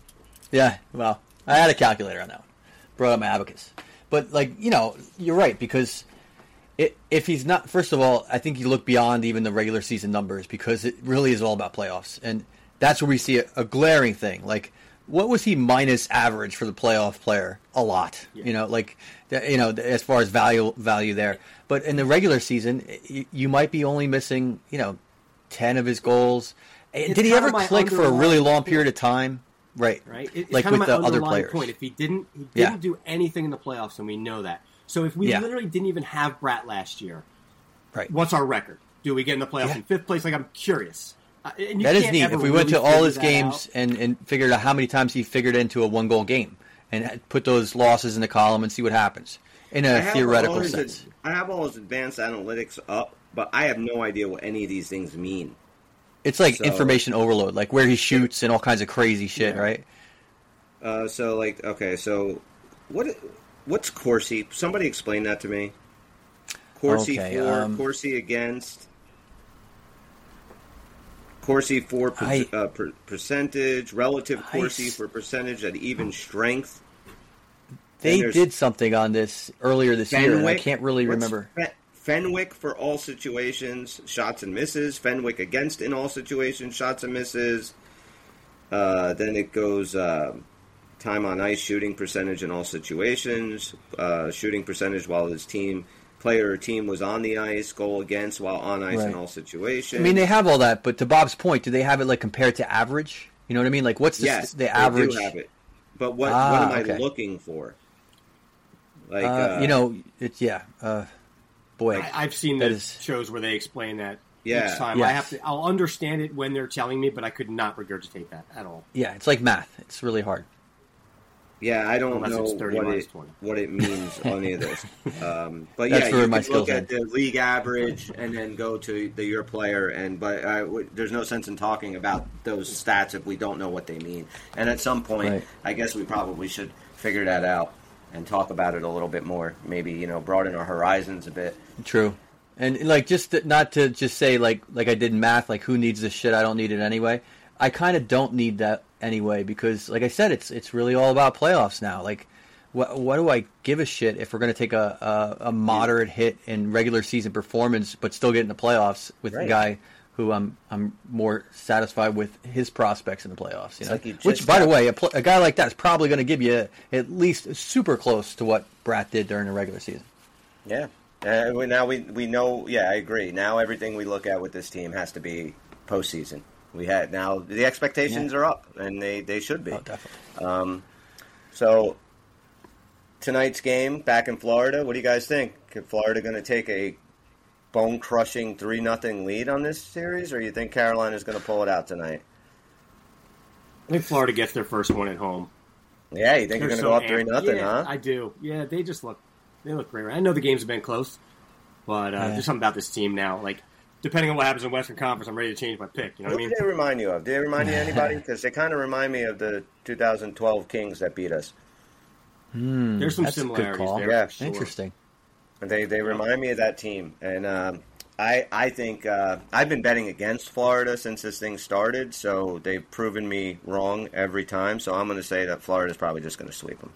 Yeah, well, I had a calculator on that one. Brought up my abacus. But, like, you know, you're right, because it, if he's not, first of all, I think you look beyond even the regular season numbers because it really is all about playoffs. And that's where we see a, a glaring thing. Like, what was he minus average for the playoff player? A lot. You know, like, you know, as far as value value there. But in the regular season, you might be only missing, you know, 10 of his goals. Eh, it's Did he ever click for a really long period of time? Right. right? It's like with the other players. point. If he didn't, he didn't do anything in the playoffs, and we know that. So if we Yeah. literally didn't even have Bratt last year, Right. what's our record? Do we get in the playoffs Yeah. in fifth place? Like I'm curious. Uh, and you That is neat. If we went to all his games out. and, and figured out how many times he figured into a one goal game and put those losses in the column and see what happens in I a have theoretical all his- sense. I have all his advanced analytics up, but I have no idea what any of these things mean. It's like So- information overload, like where he shoots and all kinds of crazy shit, Yeah. right? Uh, so, like, okay, so what? What's Corsi? Somebody explain that to me. Corsi Okay, for, um, Corsi against. Corsi for per, I- uh, per, percentage, relative I Corsi s- for percentage at even strength. They did something on this earlier this year, and I can't really remember. Fenwick for all situations, shots and misses. Fenwick against in all situations, shots and misses. Uh, then it goes uh, time on ice, shooting percentage in all situations, uh, shooting percentage while his team player or team was on the ice, goal against while on ice in all situations. I mean, they have all that, but to Bob's point, do they have it like compared to average? You know what I mean? Like, what's the, yes, the they average? do have it. But what Ah, what am I okay. looking for? Like Uh, uh, you know, it's yeah. Uh, boy, I, I've seen that the is- shows where they explain that Yeah. each time. I have to. I'll understand it when they're telling me, but I could not regurgitate that at all. yeah, it's like math. It's really hard. Yeah, I don't Unless know it's 30 what it 20. what it means on any of this. Um, but yeah, you can look at the league average and then go to the your player. And but I w there's no sense in talking about those stats if we don't know what they mean. And at some point, Right. I guess we probably should figure that out and talk about it a little bit more. Maybe you know broaden our horizons a bit. True. And like just to, not to just say like like I did math, like who needs this shit? I don't need it anyway. I kind of don't need that anyway because, like I said, it's it's really all about playoffs now. Like, what what do I give a shit if we're going to take a, a a moderate hit in regular season performance, but still get in the playoffs with Right. a guy who I'm I'm more satisfied with his prospects in the playoffs. You know? like you Which, by the way, a, pl- a guy like that is probably going to give you at least super close to what Bratt did during the regular season. Yeah. Uh, we- now we we know. Yeah, I agree. Now everything we look at with this team has to be postseason. We had now the expectations Yeah. are up, and they, they should be. Oh, definitely. Um, so tonight's game back in Florida. What do you guys think? Is Florida going to take a bone crushing three nothing lead on this series, or you think Carolina is going to pull it out tonight? I think Florida gets their first one at home. Yeah, you think They're you're going to so go up three nothing, yeah, huh? I do. Yeah, they just look they look great. I know the games have been close, but uh, Yeah. there's something about this team now. Like depending on what happens in Western Conference, I'm ready to change my pick. You know Who what I do mean? they remind you of? Do they remind you of anybody? Because they kind of remind me of the 2012 Kings that beat us. There's some That's a good similarities call. there. Yeah. sure. Interesting. They they remind me of that team, and um, I I think uh, I've been betting against Florida since this thing started. So they've proven me wrong every time. So I'm going to say that Florida's probably just going to sweep them.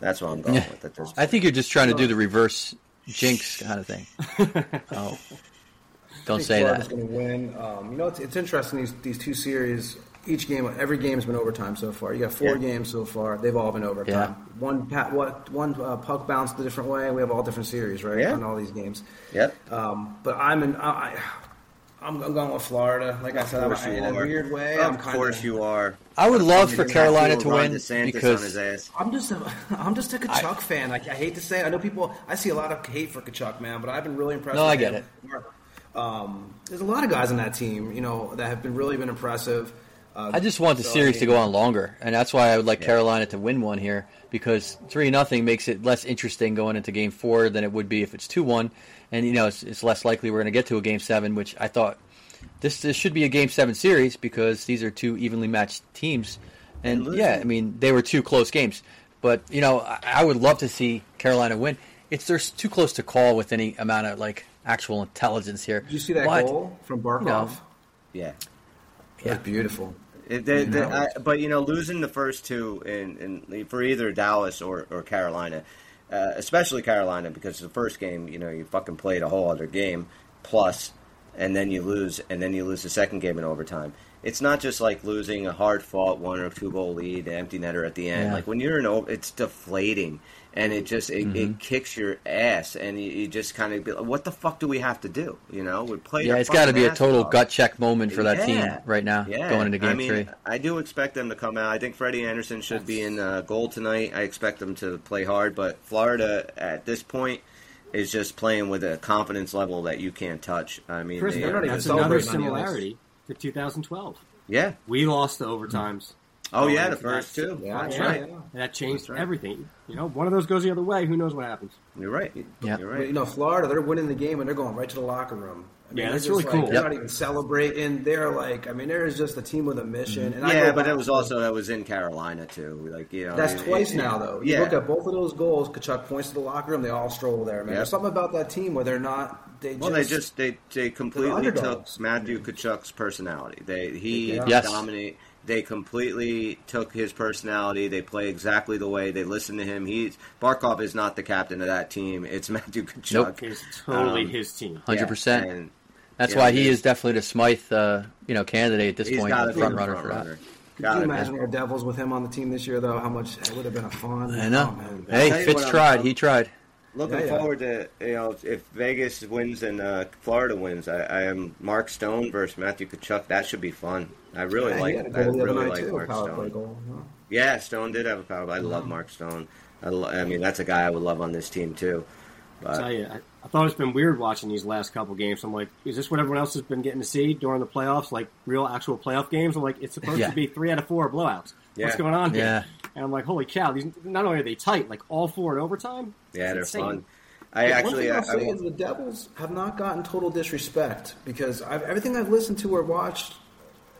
That's what I'm going Yeah. with at this. I think you're just trying to do the reverse jinx kind of thing. oh, don't say Florida's that. going to win. Um, you know, it's, it's interesting. These these two series, each game, every game's been overtime so far. You got four Yeah. games so far. They've all been overtime. Yeah. One pat, what one uh, puck bounced a different way. We have all different series, right? Yeah. On all these games. Yep. Um, but I'm in. I, I, I'm, I'm going with Florida. Like I said, Of I'm, course you in a weird way. Of I'm kind course you are. I would love for Carolina to win DeSantis on his because ass. I'm just a, I'm just a Tkachuk fan. I, I hate to say, it. I know people. I see a lot of hate for Tkachuk, man, but I've been really impressed. No, with I get him. Um, there's a lot of guys on that team, you know, that have been really been impressive. Uh, I just want the so, I series to go on longer, and that's why I would like Yeah. Carolina to win one here because three nothing makes it less interesting going into Game Four than it would be if it's two one, and you know it's, it's less likely we're going to get to a Game Seven, which I thought this this should be a game seven series because these are two evenly matched teams, and And yeah, I mean they were two close games. But you know, I, I would love to see Carolina win. It's they're too close to call with any amount of like actual intelligence here. Did you see that But- goal from Barkov? know, Yeah. It was beautiful. It, they, they, No. I, but you know, losing the first two in, in for either Dallas or, or Carolina, uh, especially Carolina, because the first game, you know, you fucking played a whole other game plus, and then you lose, and then you lose the second game in overtime. It's not just like losing a hard fought one or two goal lead, empty netter at the end. Yeah. Like when you're in, over, it's deflating, and it just it, Mm-hmm. it kicks your ass, and you, you just kind of be like, what the fuck do we have to do? You know, we play. yeah, it's got to be a total off. gut check moment for that Yeah. team right now, Yeah. going into game I mean, three. I do expect them to come out. I think Freddie Andersen should be in uh, goal tonight. I expect them to play hard, but Florida at this point is just playing with a confidence level that you can't touch. I mean, Chris, they they're are not even that's another celebrating on the ice. similarity to 2012. yeah. We lost the overtimes. Oh yeah, the first two. Yeah, That's Yeah, right. yeah. and that changed right. everything. You know, one of those goes the other way. Who knows what happens? You're right. Yeah. You're right. you know, Florida, they're winning the game and they're going right to the locker room. I mean, Yeah, that's really like- cool. They're Yep. not even celebrating. They're like, I mean, there is just a team with a mission. And yeah, go but back it was also that was in Carolina too. Like you know, That's it- twice it- now, though. You Yeah. look at both of those goals. Tkachuk points to the locker room. They all stroll there, man. Yep. There's something about that team where they're not. They Well, they just they they completely took. Matthew Tkachuk's personality. They he Yeah. Yes. dominate. They completely took his personality. They play exactly the way they listen to him. He's Barkov is not the captain of that team. It's Matthew Tkachuk. Nope. It's totally Um, his team. Hundred Yeah, percent. And That's yeah, why he is. is definitely the Smythe, uh, you know, candidate at this He's point, got the to be front the runner for that. Could you imagine our Devils with him on the team this year, though? How much it would have been a fun. I know. Oh, man. I'll tell Hey, you Fitz tried. He tried. Looking Yeah, yeah. forward to you know if Vegas wins and uh, Florida wins, I, I am Mark Stone versus Matthew Tkachuk. That should be fun. I really Yeah, like. had a I goal the other really like too, Mark Stone. goal. huh? Yeah, Stone did have a power. play. I love Mark Stone. I, lo- I mean, that's a guy I would love on this team too. I But tell you, I, I thought it's been weird watching these last couple games. I'm like, is this what everyone else has been getting to see during the playoffs? Like real, actual playoff games? I'm like, it's supposed Yeah. to be three out of four blowouts. What's going on here? Yeah. And I'm like, holy cow! These not only are they tight, like all four in overtime. yeah, It's they're insane. fun. I Yeah, actually, one thing uh, I'll say I, is the Devils have not gotten total disrespect because I've, everything I've listened to or watched,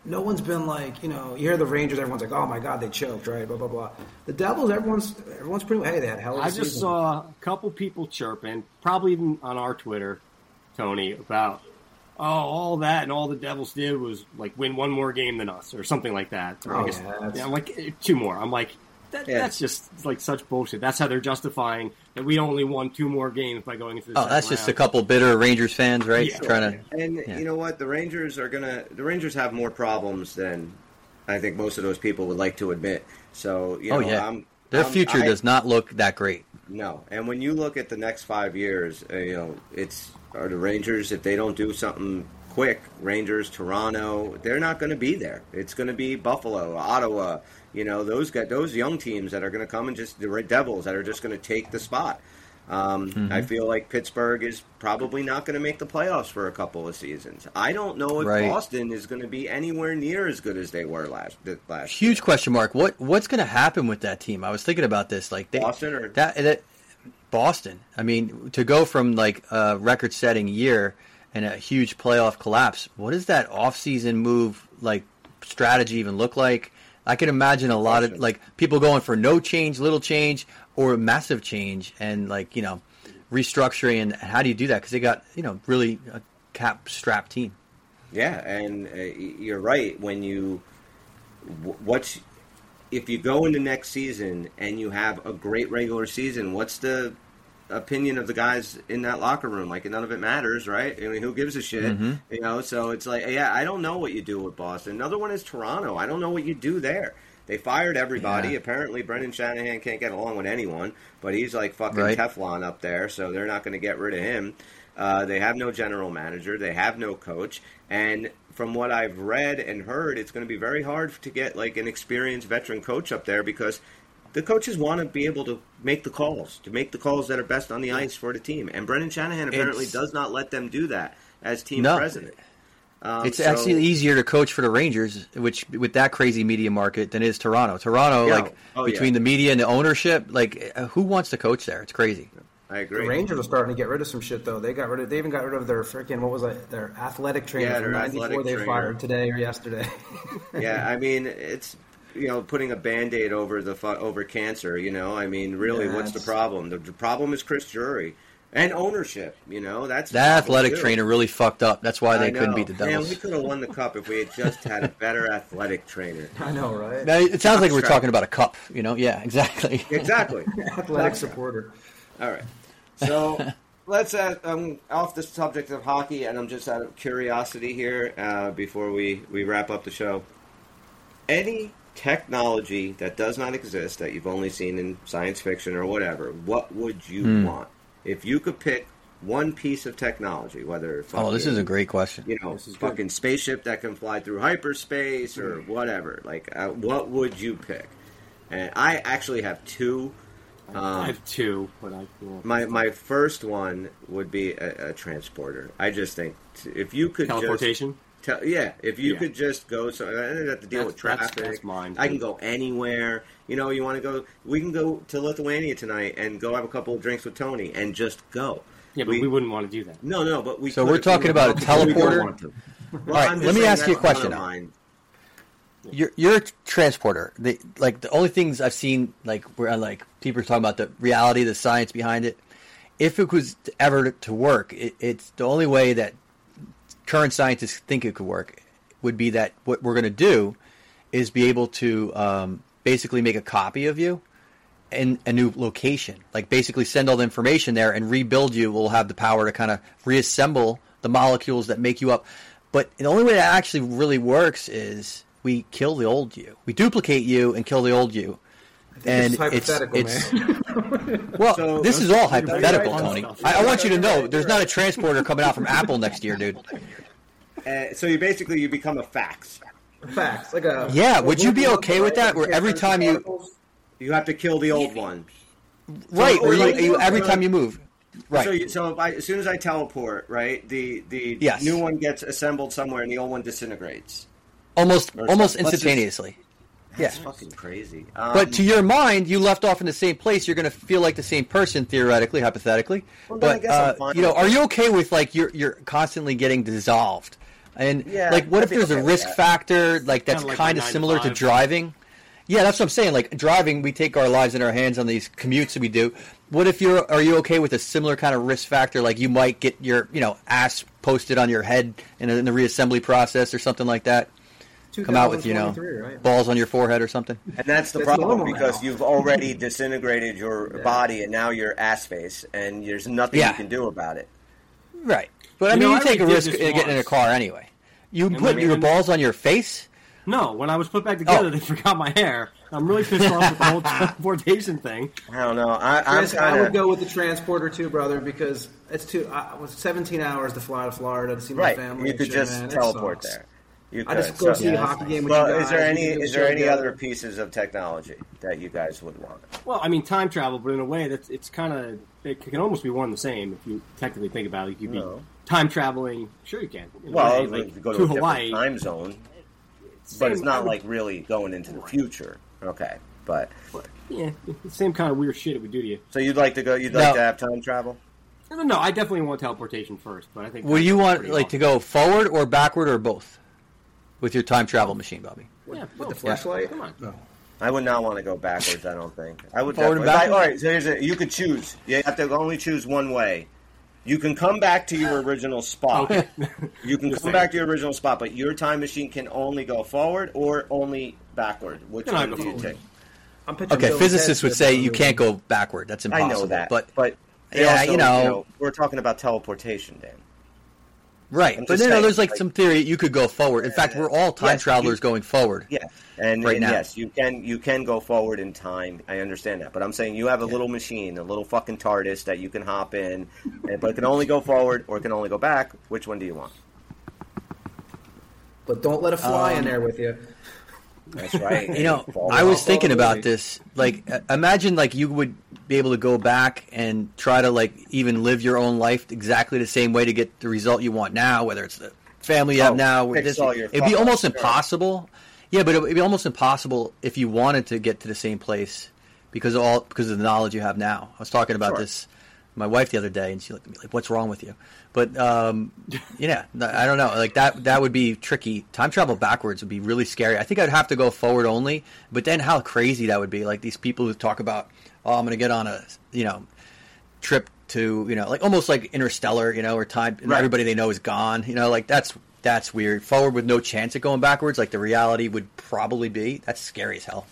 no one's been like, you know, you hear the Rangers, everyone's like, oh my god, they choked, right? Blah blah blah. The Devils, everyone's everyone's pretty. Hey, they had hell of I just season. saw a couple people chirping, probably even on our Twitter, Tony, about oh, all that and all the Devils did was like win one more game than us or something like that. Or I Oh, guess- yeah, yeah, I'm like eh, two more. I'm like. That, Yeah. That's just like such bullshit. That's how they're justifying that we only won two more games by going into the Oh, second that's just a couple bitter Rangers fans, right? Yeah. Trying to. and Yeah. you know what? The Rangers are gonna. The Rangers have more problems than I think most of those people would like to admit. So you know, Oh yeah, I'm, their I'm- future I- does not look that great. No, and when you look at the next five years, uh, you know it's are the Rangers if they don't do something quick. Rangers, Toronto, they're not going to be there. It's going to be Buffalo, Ottawa. You know those guys, those young teams that are going to come and just the Red Devils that are just going to take the spot. Um, Mm-hmm. I feel like Pittsburgh is probably not going to make the playoffs for a couple of seasons. I don't know if Right. Boston is going to be anywhere near as good as they were last last. Huge question mark. What what's going to happen with that team? I was thinking about this. Like they, Boston or- that, that Boston. I mean, to go from like a record-setting year and a huge playoff collapse. What does that off-season move like strategy even look like? I can imagine a lot of like people going for no change, little change, or massive change, and like you know restructuring. And how do you do that? Because they got you know really a cap-strapped team. Yeah, and uh, you're right. When you what's if you go into next season and you have a great regular season, what's the opinion of the guys in that locker room? Like none of it matters, right? I mean, who gives a shit? Mm-hmm. You know, so it's like, yeah, I don't know what you do with Boston. Another one is Toronto. I don't know what you do there. They fired everybody. Yeah. Apparently, Brendan Shanahan can't get along with anyone, but he's like fucking Right. Teflon up there, so they're not going to get rid of him. Uh, they have no general manager. They have no coach. And from what I've read and heard, it's going to be very hard to get like an experienced veteran coach up there because the coaches want to be able to make the calls, to make the calls that are best on the ice for the team. And Brendan Shanahan apparently It's- does not let them do that as team No. president. Um, It's so- actually easier to coach for the Rangers, which with that crazy media market, than it is Toronto. Toronto, Yeah. like Oh, yeah. between the media and the ownership, like uh, who wants to coach there? It's crazy. I agree. The. Rangers are starting to get rid of some shit though. They got rid of. They even got rid of their freaking what was it? Their athletic trainer Yeah, from '94. athletic They trainer. fired today or yesterday. yeah, I mean, it's you know putting a band-aid over the over cancer. You know, I mean, really, Yeah, what's the problem? The, the problem is Chris Drury and ownership. You know, that's the That athletic too. trainer really fucked up. That's why they couldn't beat the Man, Devils. we could have won the cup if we had just had a better athletic trainer. I know, right? Now, it sounds like we're talking about a cup. You know? Yeah, exactly. Exactly. Athletic supporter. All right. So let's uh, um, off the subject of hockey, and I'm just out of curiosity here uh, before we, we wrap up the show. Any technology that does not exist that you've only seen in science fiction or whatever, what would you Hmm. want if you could pick one piece of technology, whether Oh, this is a great question. you know This is good. fucking spaceship that can fly through hyperspace or whatever. Like, uh, what would you pick? And I actually have two. I Um, have two, but I. Well, my my first one would be a, a transporter. I just think t- if you could teleportation. just te- yeah, if you Yeah. could just go, so I don't have to deal That's- with traffic. that's mine, I can go anywhere. You know, you want to go? We can go to Lithuania tonight and go have a couple of drinks with Tony and just go. yeah, but we, wouldn't want to do that. No, no, but we. So could we're if we talking about a going to. We don't teleporter? want to. Well, All right, let me ask you a question of now. mine. You're, you're a transporter. The, like the only things I've seen, like where uh, like people are talking about the reality, the science behind it. If it was ever to work, it, it's the only way that current scientists think it could work would be that what we're going to do is be able to um, basically make a copy of you in a new location. Like basically send all the information there and rebuild you. We'll have the power to kind of reassemble the molecules that make you up. But the only way that actually really works is we kill the old you. We duplicate you and kill the old you. And This it's, hypothetical, it's man. well, So- this is all hypothetical, right. Tony. I, I want you to know there's not a transporter coming out from Apple next year, dude. Uh, so you basically you become a fax. Fax, Like a Yeah, would you be okay with that? Where every time you You have to kill the old one. right, or or you, you every time you move, right? So, you, so if I, as soon as I teleport, right, the the Yes. new one gets assembled somewhere, and the old one disintegrates. almost or almost something. Let's just- instantaneously. Yeah. That's fucking crazy. Um, But to your mind, you left off in the same place. You're going to feel like the same person, theoretically, hypothetically. Well, then I but guess I'm uh, fine you know, are you okay with like you're you're constantly getting dissolved? And Yeah, like, what I'd if there's okay a risk that. factor like that's Kinda like kind of nine to similar to driving? Yeah, that's what I'm saying. Like driving, we take our lives in our hands on these commutes that we do. What if you're are you okay with a similar kind of risk factor? Like you might get your you know ass posted on your head in, in the reassembly process or something like that. Come out with you know right? balls on your forehead or something. and that's the That's problem because now. you've already disintegrated your Yeah. body, and now you're ass face, and there's nothing Yeah. you can do about it. Right. But I You mean, know, you I take a risk this in getting in a car anyway. You And put when- your balls on your face? No, when I was put back together, Oh. they forgot my hair. I'm really pissed off with the whole teleportation thing. I don't know. I, I'm Chris, I would go with the transporter too, brother, because it's too. I, it was 17 hours to fly to Florida to see my right. family. You could just man. Teleport there. You I just go So- see a hockey game with Well, you guys. is there any is there any together. other pieces of technology that you guys would want? Well, I mean, time travel, but in a way, that's it's kind of it can almost be one and the same if you technically think about it. You could be No. time traveling. Sure, you can. Well, way, like could go to, to a different Hawaii. time zone, but Same- it's not would- like really going into the future. Okay, but yeah, same kind of weird shit it would do to you. so you'd like to go? You'd like No. to have time travel? No, no, I definitely want teleportation first, but I think Would you want pretty like to go forward or backward or both with your time travel machine, Bobby? yeah, with the both. flashlight? Come on. I would not want to go backwards. I don't think. I would. Forward and definitely- backwards? all right, so here's it. You could choose. You have to only choose one way. You can come back to your original spot. Okay. You can Just come saying. back to your original spot, but your time machine can only go forward or only backward. Which Then I'd one go do you take? I'm picturing Okay, physicists would say you can't go backward. That's impossible. I know that, but but Yeah, also, you know- we're talking about teleportation, Dan. Right. But just you know, saying, there's like like- some theory you could go forward. In fact, we're all time Yes, travelers you- going forward. Yeah. and, Right and now. yes, you can you can go forward in time. I understand that, but I'm saying you have a little machine, a little fucking TARDIS that you can hop in, but it can only go forward or it can only go back. Which one do you want? But don't let a fly in Um, there with you. That's right. You know, I was thinking about this. Like, uh, imagine like you would be able to go back and try to like even live your own life exactly the same way to get the result you want now, whether it's the family you have Oh, now. This, it'd be almost sure. impossible. Yeah, but it'd be almost impossible if you wanted to get to the same place because of all because of the knowledge you have now. I was talking about Sure. this my wife the other day, and she looked at me like, "What's wrong with you?" But um, yeah, I don't know. Like that that would be tricky. Time travel backwards would be really scary. I think I'd have to go forward only. But then how crazy that would be! Like these people who talk about, "Oh, I'm going to get on a you know trip to you know like almost like Interstellar, you know, where time Right. everybody they know is gone. You know, like that's that's weird. Forward with no chance of going backwards, like the reality would probably be. That's scary as hell.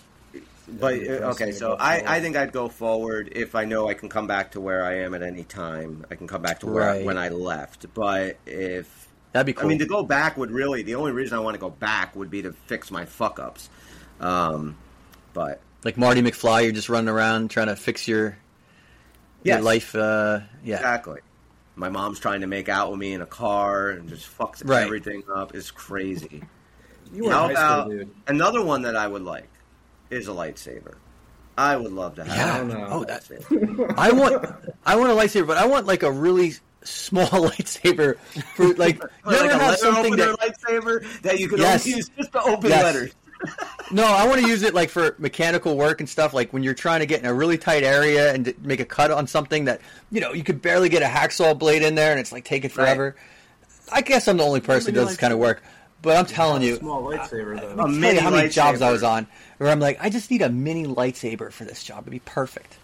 But That'd be uh, okay, so I. I think I'd go forward if I know I can come back to where I am at any time. I can come back to where Right. when I left. But if That'd be cool. I mean to go back would really the only reason I want to go back would be to fix my fuck ups. Um, but like Marty McFly, you're just running around trying to fix your your life. Uh, yeah, exactly, my mom's trying to make out with me in a car and just fucks Right. everything up. It's crazy. You were How high about school, dude. another one that I would like is a lightsaber. I would love to have. Yeah. a. Oh, that's it. I want I want a lightsaber, but I want like a really small lightsaber for like you like ever a have something that lightsaber that you can Yes. only use just to open Yes. letters. no, I want to use it like for mechanical work and stuff. Like when you're trying to get in a really tight area and make a cut on something that you know you could barely get a hacksaw blade in there, and it's like taking forever. I guess I'm the only person who does this kind of work, but I'm telling you, small lightsaber though. A tell mini you how many jobs I was on where I'm like, I just need a mini lightsaber for this job. It'd be perfect.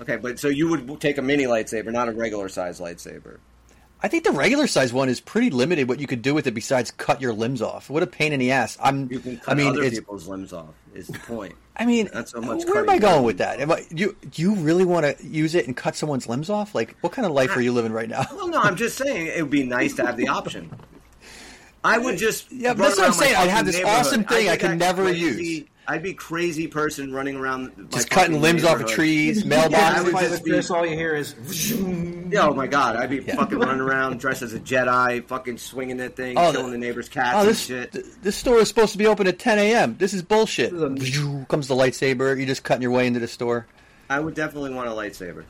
Okay, but so you would take a mini lightsaber, not a regular size lightsaber. I think the regular size one is pretty limited. What you could do with it besides cut your limbs off. What a pain in the ass. I'm. You can I cut mean, other people's limbs off. Is the point? I mean, Not so much where am I going with that? Am I, you do you really want to use it and cut someone's limbs off? Like, what kind of life are you living right now? Well, no, I'm just saying it would be nice to have the option. I would just Yeah, that's what I'm saying. I'd have this awesome thing I'd I be can never crazy- use. I'd be crazy person running around, Just cutting limbs off of neighborhood. trees, Yeah, I would just be- Chris, all you hear is. Yeah, oh my god, I'd be Yeah. fucking running around dressed as a Jedi, fucking swinging that thing, Oh, killing the- the neighbor's cats Oh, and this shit. th- this store is supposed to be open at 10 a.m. This is bullshit. This is Comes the lightsaber. You're just cutting your way into the store. I would definitely want a lightsaber,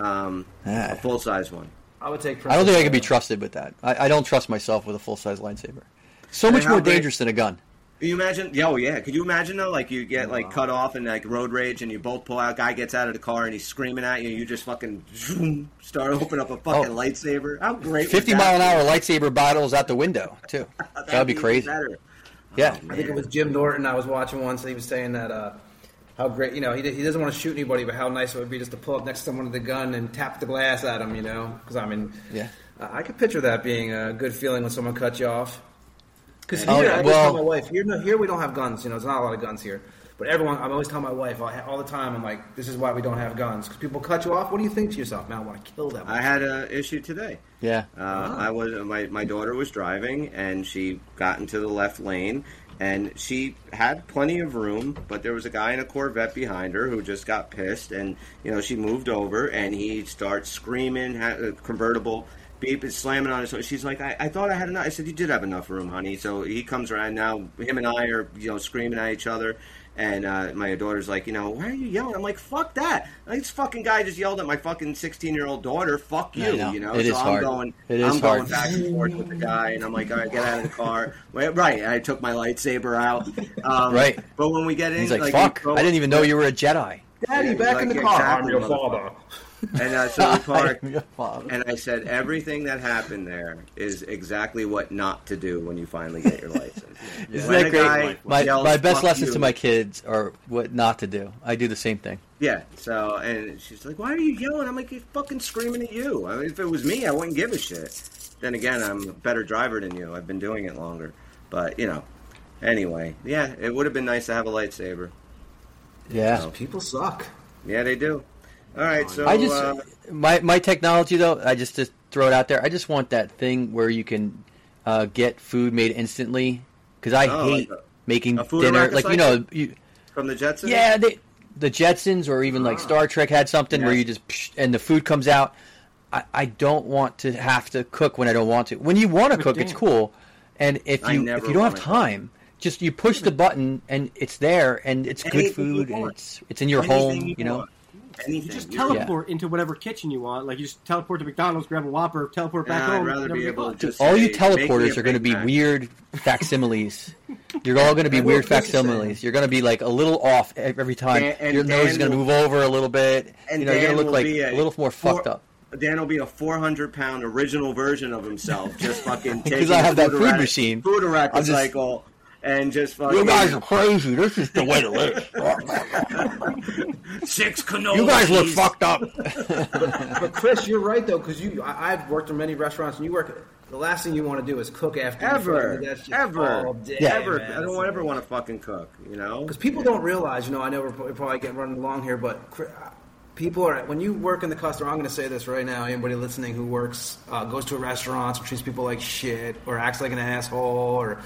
um, Ah. a full size one. I would take. I don't think I could be trusted with that. I, I don't trust myself with a full size lightsaber. So much more great- dangerous than a gun. Can you imagine? Yeah, oh yeah. Could you imagine though? Like you get like cut off and like road rage, and you both pull out. Guy gets out of the car and he's screaming at you. You just fucking zoom, start open up a fucking Oh. lightsaber. How great! would 50 that mile an hour lightsaber battles out the window too. That'd That would be even crazy. better. Yeah. I think it was Jim Norton I was watching once. And he was saying that uh, how great, you know, he, he doesn't want to shoot anybody, but how nice it would be just to pull up next to someone with a gun and tap the glass at him, you know? Because I mean, Yeah. I I could picture that being a good feeling when someone cuts you off. Because here, Oh, yeah, I always well- tell my wife, here, no, here we don't have guns. You know, there's not a lot of guns here. But everyone, I'm always telling my wife all, all the time, I'm like, this is why we don't have guns. Because people cut you off. What do you think to yourself? Man, I want to kill them. I had an issue today. Yeah. Uh, I was my my daughter was driving and she got into the left lane and she had plenty of room, but there was a guy in a Corvette behind her who just got pissed and you know she moved over and he starts screaming, uh, convertible. Beep is slamming on his. She's like, I, I thought I had enough. I said, you did have enough room, honey. So he comes around now. Him and I are, you know, screaming at each other. And uh, my daughter's like, you know, why are you yelling? I'm like, fuck that. Like, this fucking guy just yelled at my fucking 16 year old daughter. Fuck you. Know. You know. It so is I'm hard. going. It is I'm going back and forth with the guy, and I'm like, all right, get out of the car. Wait, right. I took my lightsaber out. Um, Right. But when we get in, He's like, we fuck, go- I didn't even know you were a Jedi. Daddy, Yeah, back like, in the car. exactly, I'm your father. And uh, so we parked. And I said, everything that happened there is exactly what not to do when you finally get your license. Isn't When that great? My, yells, my best lessons you," to my kids are what not to do. I do the same thing. Yeah. So, and she's like, "Why are you yelling?" I'm like, "He's fucking screaming at you." I mean, if it was me, I wouldn't give a shit. Then again, I'm a better driver than you. I've been doing it longer. But you know, anyway, yeah, it would have been nice to have a lightsaber. Yeah. People suck. Yeah, they do. All right, so I just uh, my my technology though. I just to throw it out there. I just want that thing where you can uh, get food made instantly because I Oh, hate like a- making a food dinner. Like you know, you, from the Jetsons. yeah, they, the Jetsons or even like Star Trek had something where you just psh, and the food comes out. I, I don't want to have to cook when I don't want to. When you want to cook, it's cool. And if you if you don't have wanna time, just you push the button and it's there and it's good Anything you food and it's it's in your Anything home. You know. want. Anything. You just You- teleport into whatever kitchen you want. Like you just teleport to McDonald's, grab a Whopper, teleport back Nah, I'd home. rather be able to just all you say, "Make me a teleporters are going to be weird facsimiles. You're all going to be And weird what Chris is saying. facsimiles. You're going to be like a little off every time. Dan- and Your nose is going to move over a little bit. And you know, you're Dan going to look will like be a, little more four- fucked up. Dan will be a 400 pound original version of himself, just fucking Because I have that food erratic- machine. food erratic I'm just- cycle, and just fucking You guys are crazy. This is the way to live. six cannolis. You guys look fucked up. But Chris, you're right though, because you I, I've worked in many restaurants, and you work. The last thing you want to do is cook after Ever, that's just ever, all day, ever. man. I don't ever want to fucking cook. You know, Because people don't realize, you know, I know we're probably getting running along here, but people are when you work in the customer. I'm going to say this right now. Anybody listening who works, uh, goes to a restaurant, treats people like shit, or acts like an asshole, or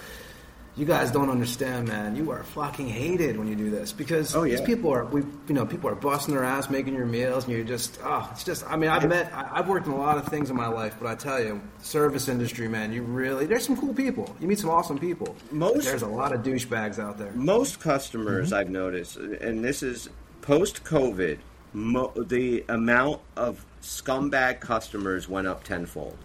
you guys don't understand, man. You are fucking hated when you do this because Oh, these yeah. people are, we, you know, people are busting their ass making your meals, and you're just, oh, it's just. I mean, I've met, I, I've worked in a lot of things in my life, but I tell you, service industry, man, you really, there's some cool people. You meet some awesome people. Most- there's a lot of douchebags out there. most customers Mm-hmm. I've noticed, and this is post COVID, mo- the amount of scumbag customers went up tenfold.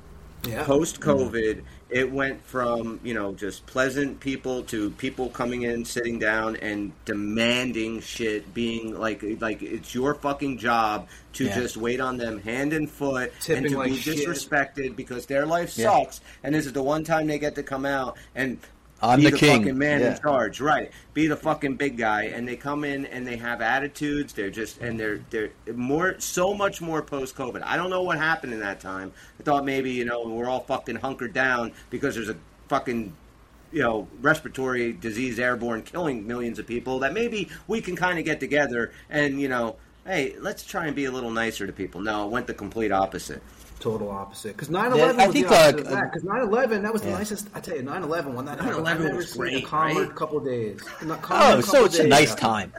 Yeah. Post COVID, it went from you know just pleasant people to people coming in, sitting down, and demanding shit, being like like it's your fucking job to Yeah. just wait on them hand and foot Tipping and to like be shit. disrespected because their life Yeah. sucks, and this is the one time they get to come out and. I'm be the king. fucking man Yeah. in charge, right? Be the fucking big guy, and they come in and they have attitudes. They're just and they're they're more so much more post COVID. I don't know what happened in that time. I thought maybe you know we're all fucking hunkered down because there's a fucking you know respiratory disease airborne killing millions of people. That maybe we can kind of get together and you know. Hey, let's try and be a little nicer to people. No, it went the complete opposite. Total opposite. Because 9 11 I was think, the opposite uh, of that. Because 9 11, that was the Yeah. nicest. I tell you, 9 11, when that 9/11 was seen great, a calmer right? couple days. Not calmer Oh, so couple it's a nice time.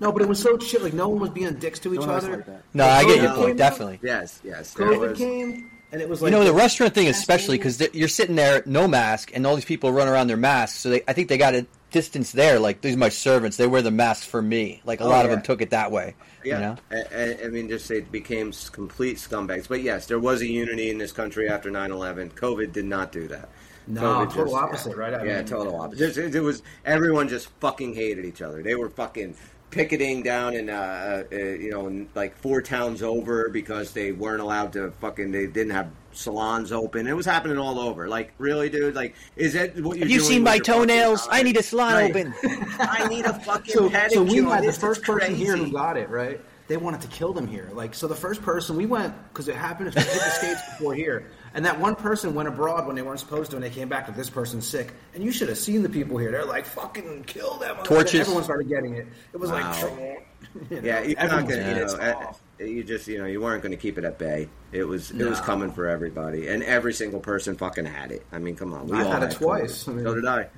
No, but it was so chill. Like, no one was being dicks to each No other. like that. No, I get your point. Definitely. Yes, yes. there COVID was- came, and it was like, You know, the restaurant thing, especially because you're sitting there, no mask, and all these people run around their masks. So they, I think they got a distance there. Like these are my servants; they wear the masks for me. Like a Oh, lot of them took it that way. Yeah, You know? I, I- I mean, just it became complete scumbags. But yes, there was a unity in this country after 9-11. COVID did not do that. No, COVID total opposite, right? I yeah, mean- total opposite. It, it was everyone just fucking hated each other. They were fucking picketing down in, uh, uh, you know, in, like four towns over because they weren't allowed to fucking. They didn't have salons open. It was happening all over. Like, really, dude? Like, is that what you're Have you doing seen my toenails? I need a salon Right. open. I need a fucking so, pedicure. so we had the This is first person here who got it right. They wanted to kill them here. Like so, the first person we went because it happened. We hit the states before here, and that one person went abroad when they weren't supposed to, and they came back with this person sick. And you should have seen the people here. They're like, "Fucking kill them!" Torches. Everyone started getting it. It was Wow. like, you know, Yeah, you're not gonna. You, know, you just you know you weren't going to keep it at bay. It was it was coming for everybody, and every single person fucking had it. I mean, come on, we I all had it COVID. twice. I mean- so did I. I had it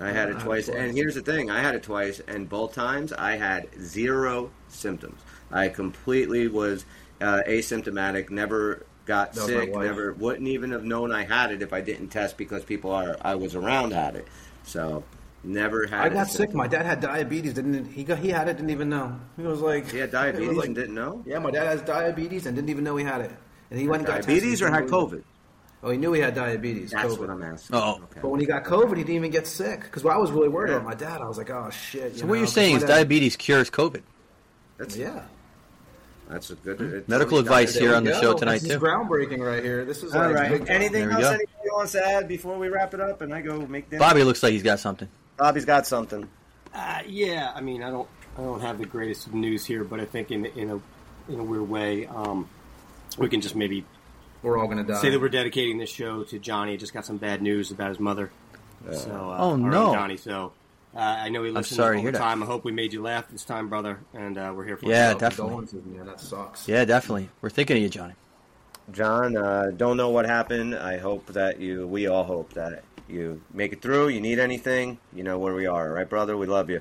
I had it twice, twice. and here's the thing: I had it twice, and both times I had zero symptoms. I completely was uh, asymptomatic. Never got That was my sick. Never wouldn't even have known I had it if I didn't test because people are I was around had it. So never had. I got sick. symptom. My dad had diabetes. Didn't he? Got, he had it. Didn't even know. He was like, He had diabetes like- and didn't know. Yeah, my dad has diabetes and didn't even know he had it. And he went and got Diabetes tested. or had COVID? Oh, he knew he had diabetes. That's COVID. what I'm asking. Oh. Okay. But when he got COVID, he didn't even get sick. Because I was really worried Yeah. about my dad. I was like, oh shit. So you what know, you're 'cause saying is dad- diabetes cures COVID. That's Yeah. That's a good it's- Medical advice here we on the go. show tonight This is too. groundbreaking right here. This is All like right. big. Anything else anybody wants to add before we wrap it up and I go make dinner? Bobby looks like he's got something. Bobby's got something. Uh, yeah, I mean, I don't, I don't have the greatest news here, but I think in in a in a weird way, um, we can just maybe We're all gonna die. say that we're dedicating this show to Johnny. Just got some bad news about his mother. So, uh, Oh, no. Johnny. So, uh, I know he listens sorry to all hear the that. time. I hope we made you laugh this time, brother, and uh, we're here for Yeah, you. definitely. Condolences, man. That sucks. Yeah, definitely. We're thinking of you, Johnny. John, uh, don't know what happened. I hope that you, we all hope that you make it through. You need anything, you know where we are, right, brother? We love you.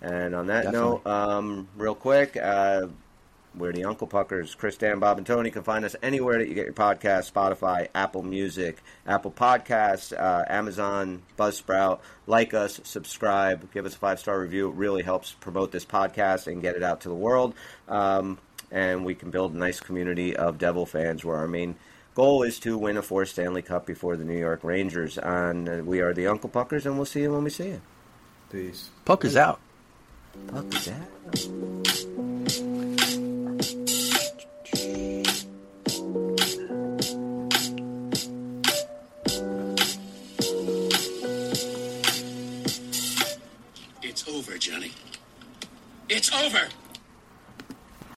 And on that Definitely. note, um, real quick, uh, we're the Uncle Puckers. Chris, Dan, Bob, and Tony can find us anywhere that you get your podcast Spotify, Apple Music, Apple Podcasts, uh, Amazon, Buzzsprout. Like us, subscribe, give us a five star review. It really helps promote this podcast and get it out to the world. Um, and we can build a nice community of Devil fans where our main goal is to win a fourth Stanley Cup before the New York Rangers. And uh, we are the Uncle Puckers, and we'll see you when we see you. Peace. Pucker's out. Puckers out. It's over.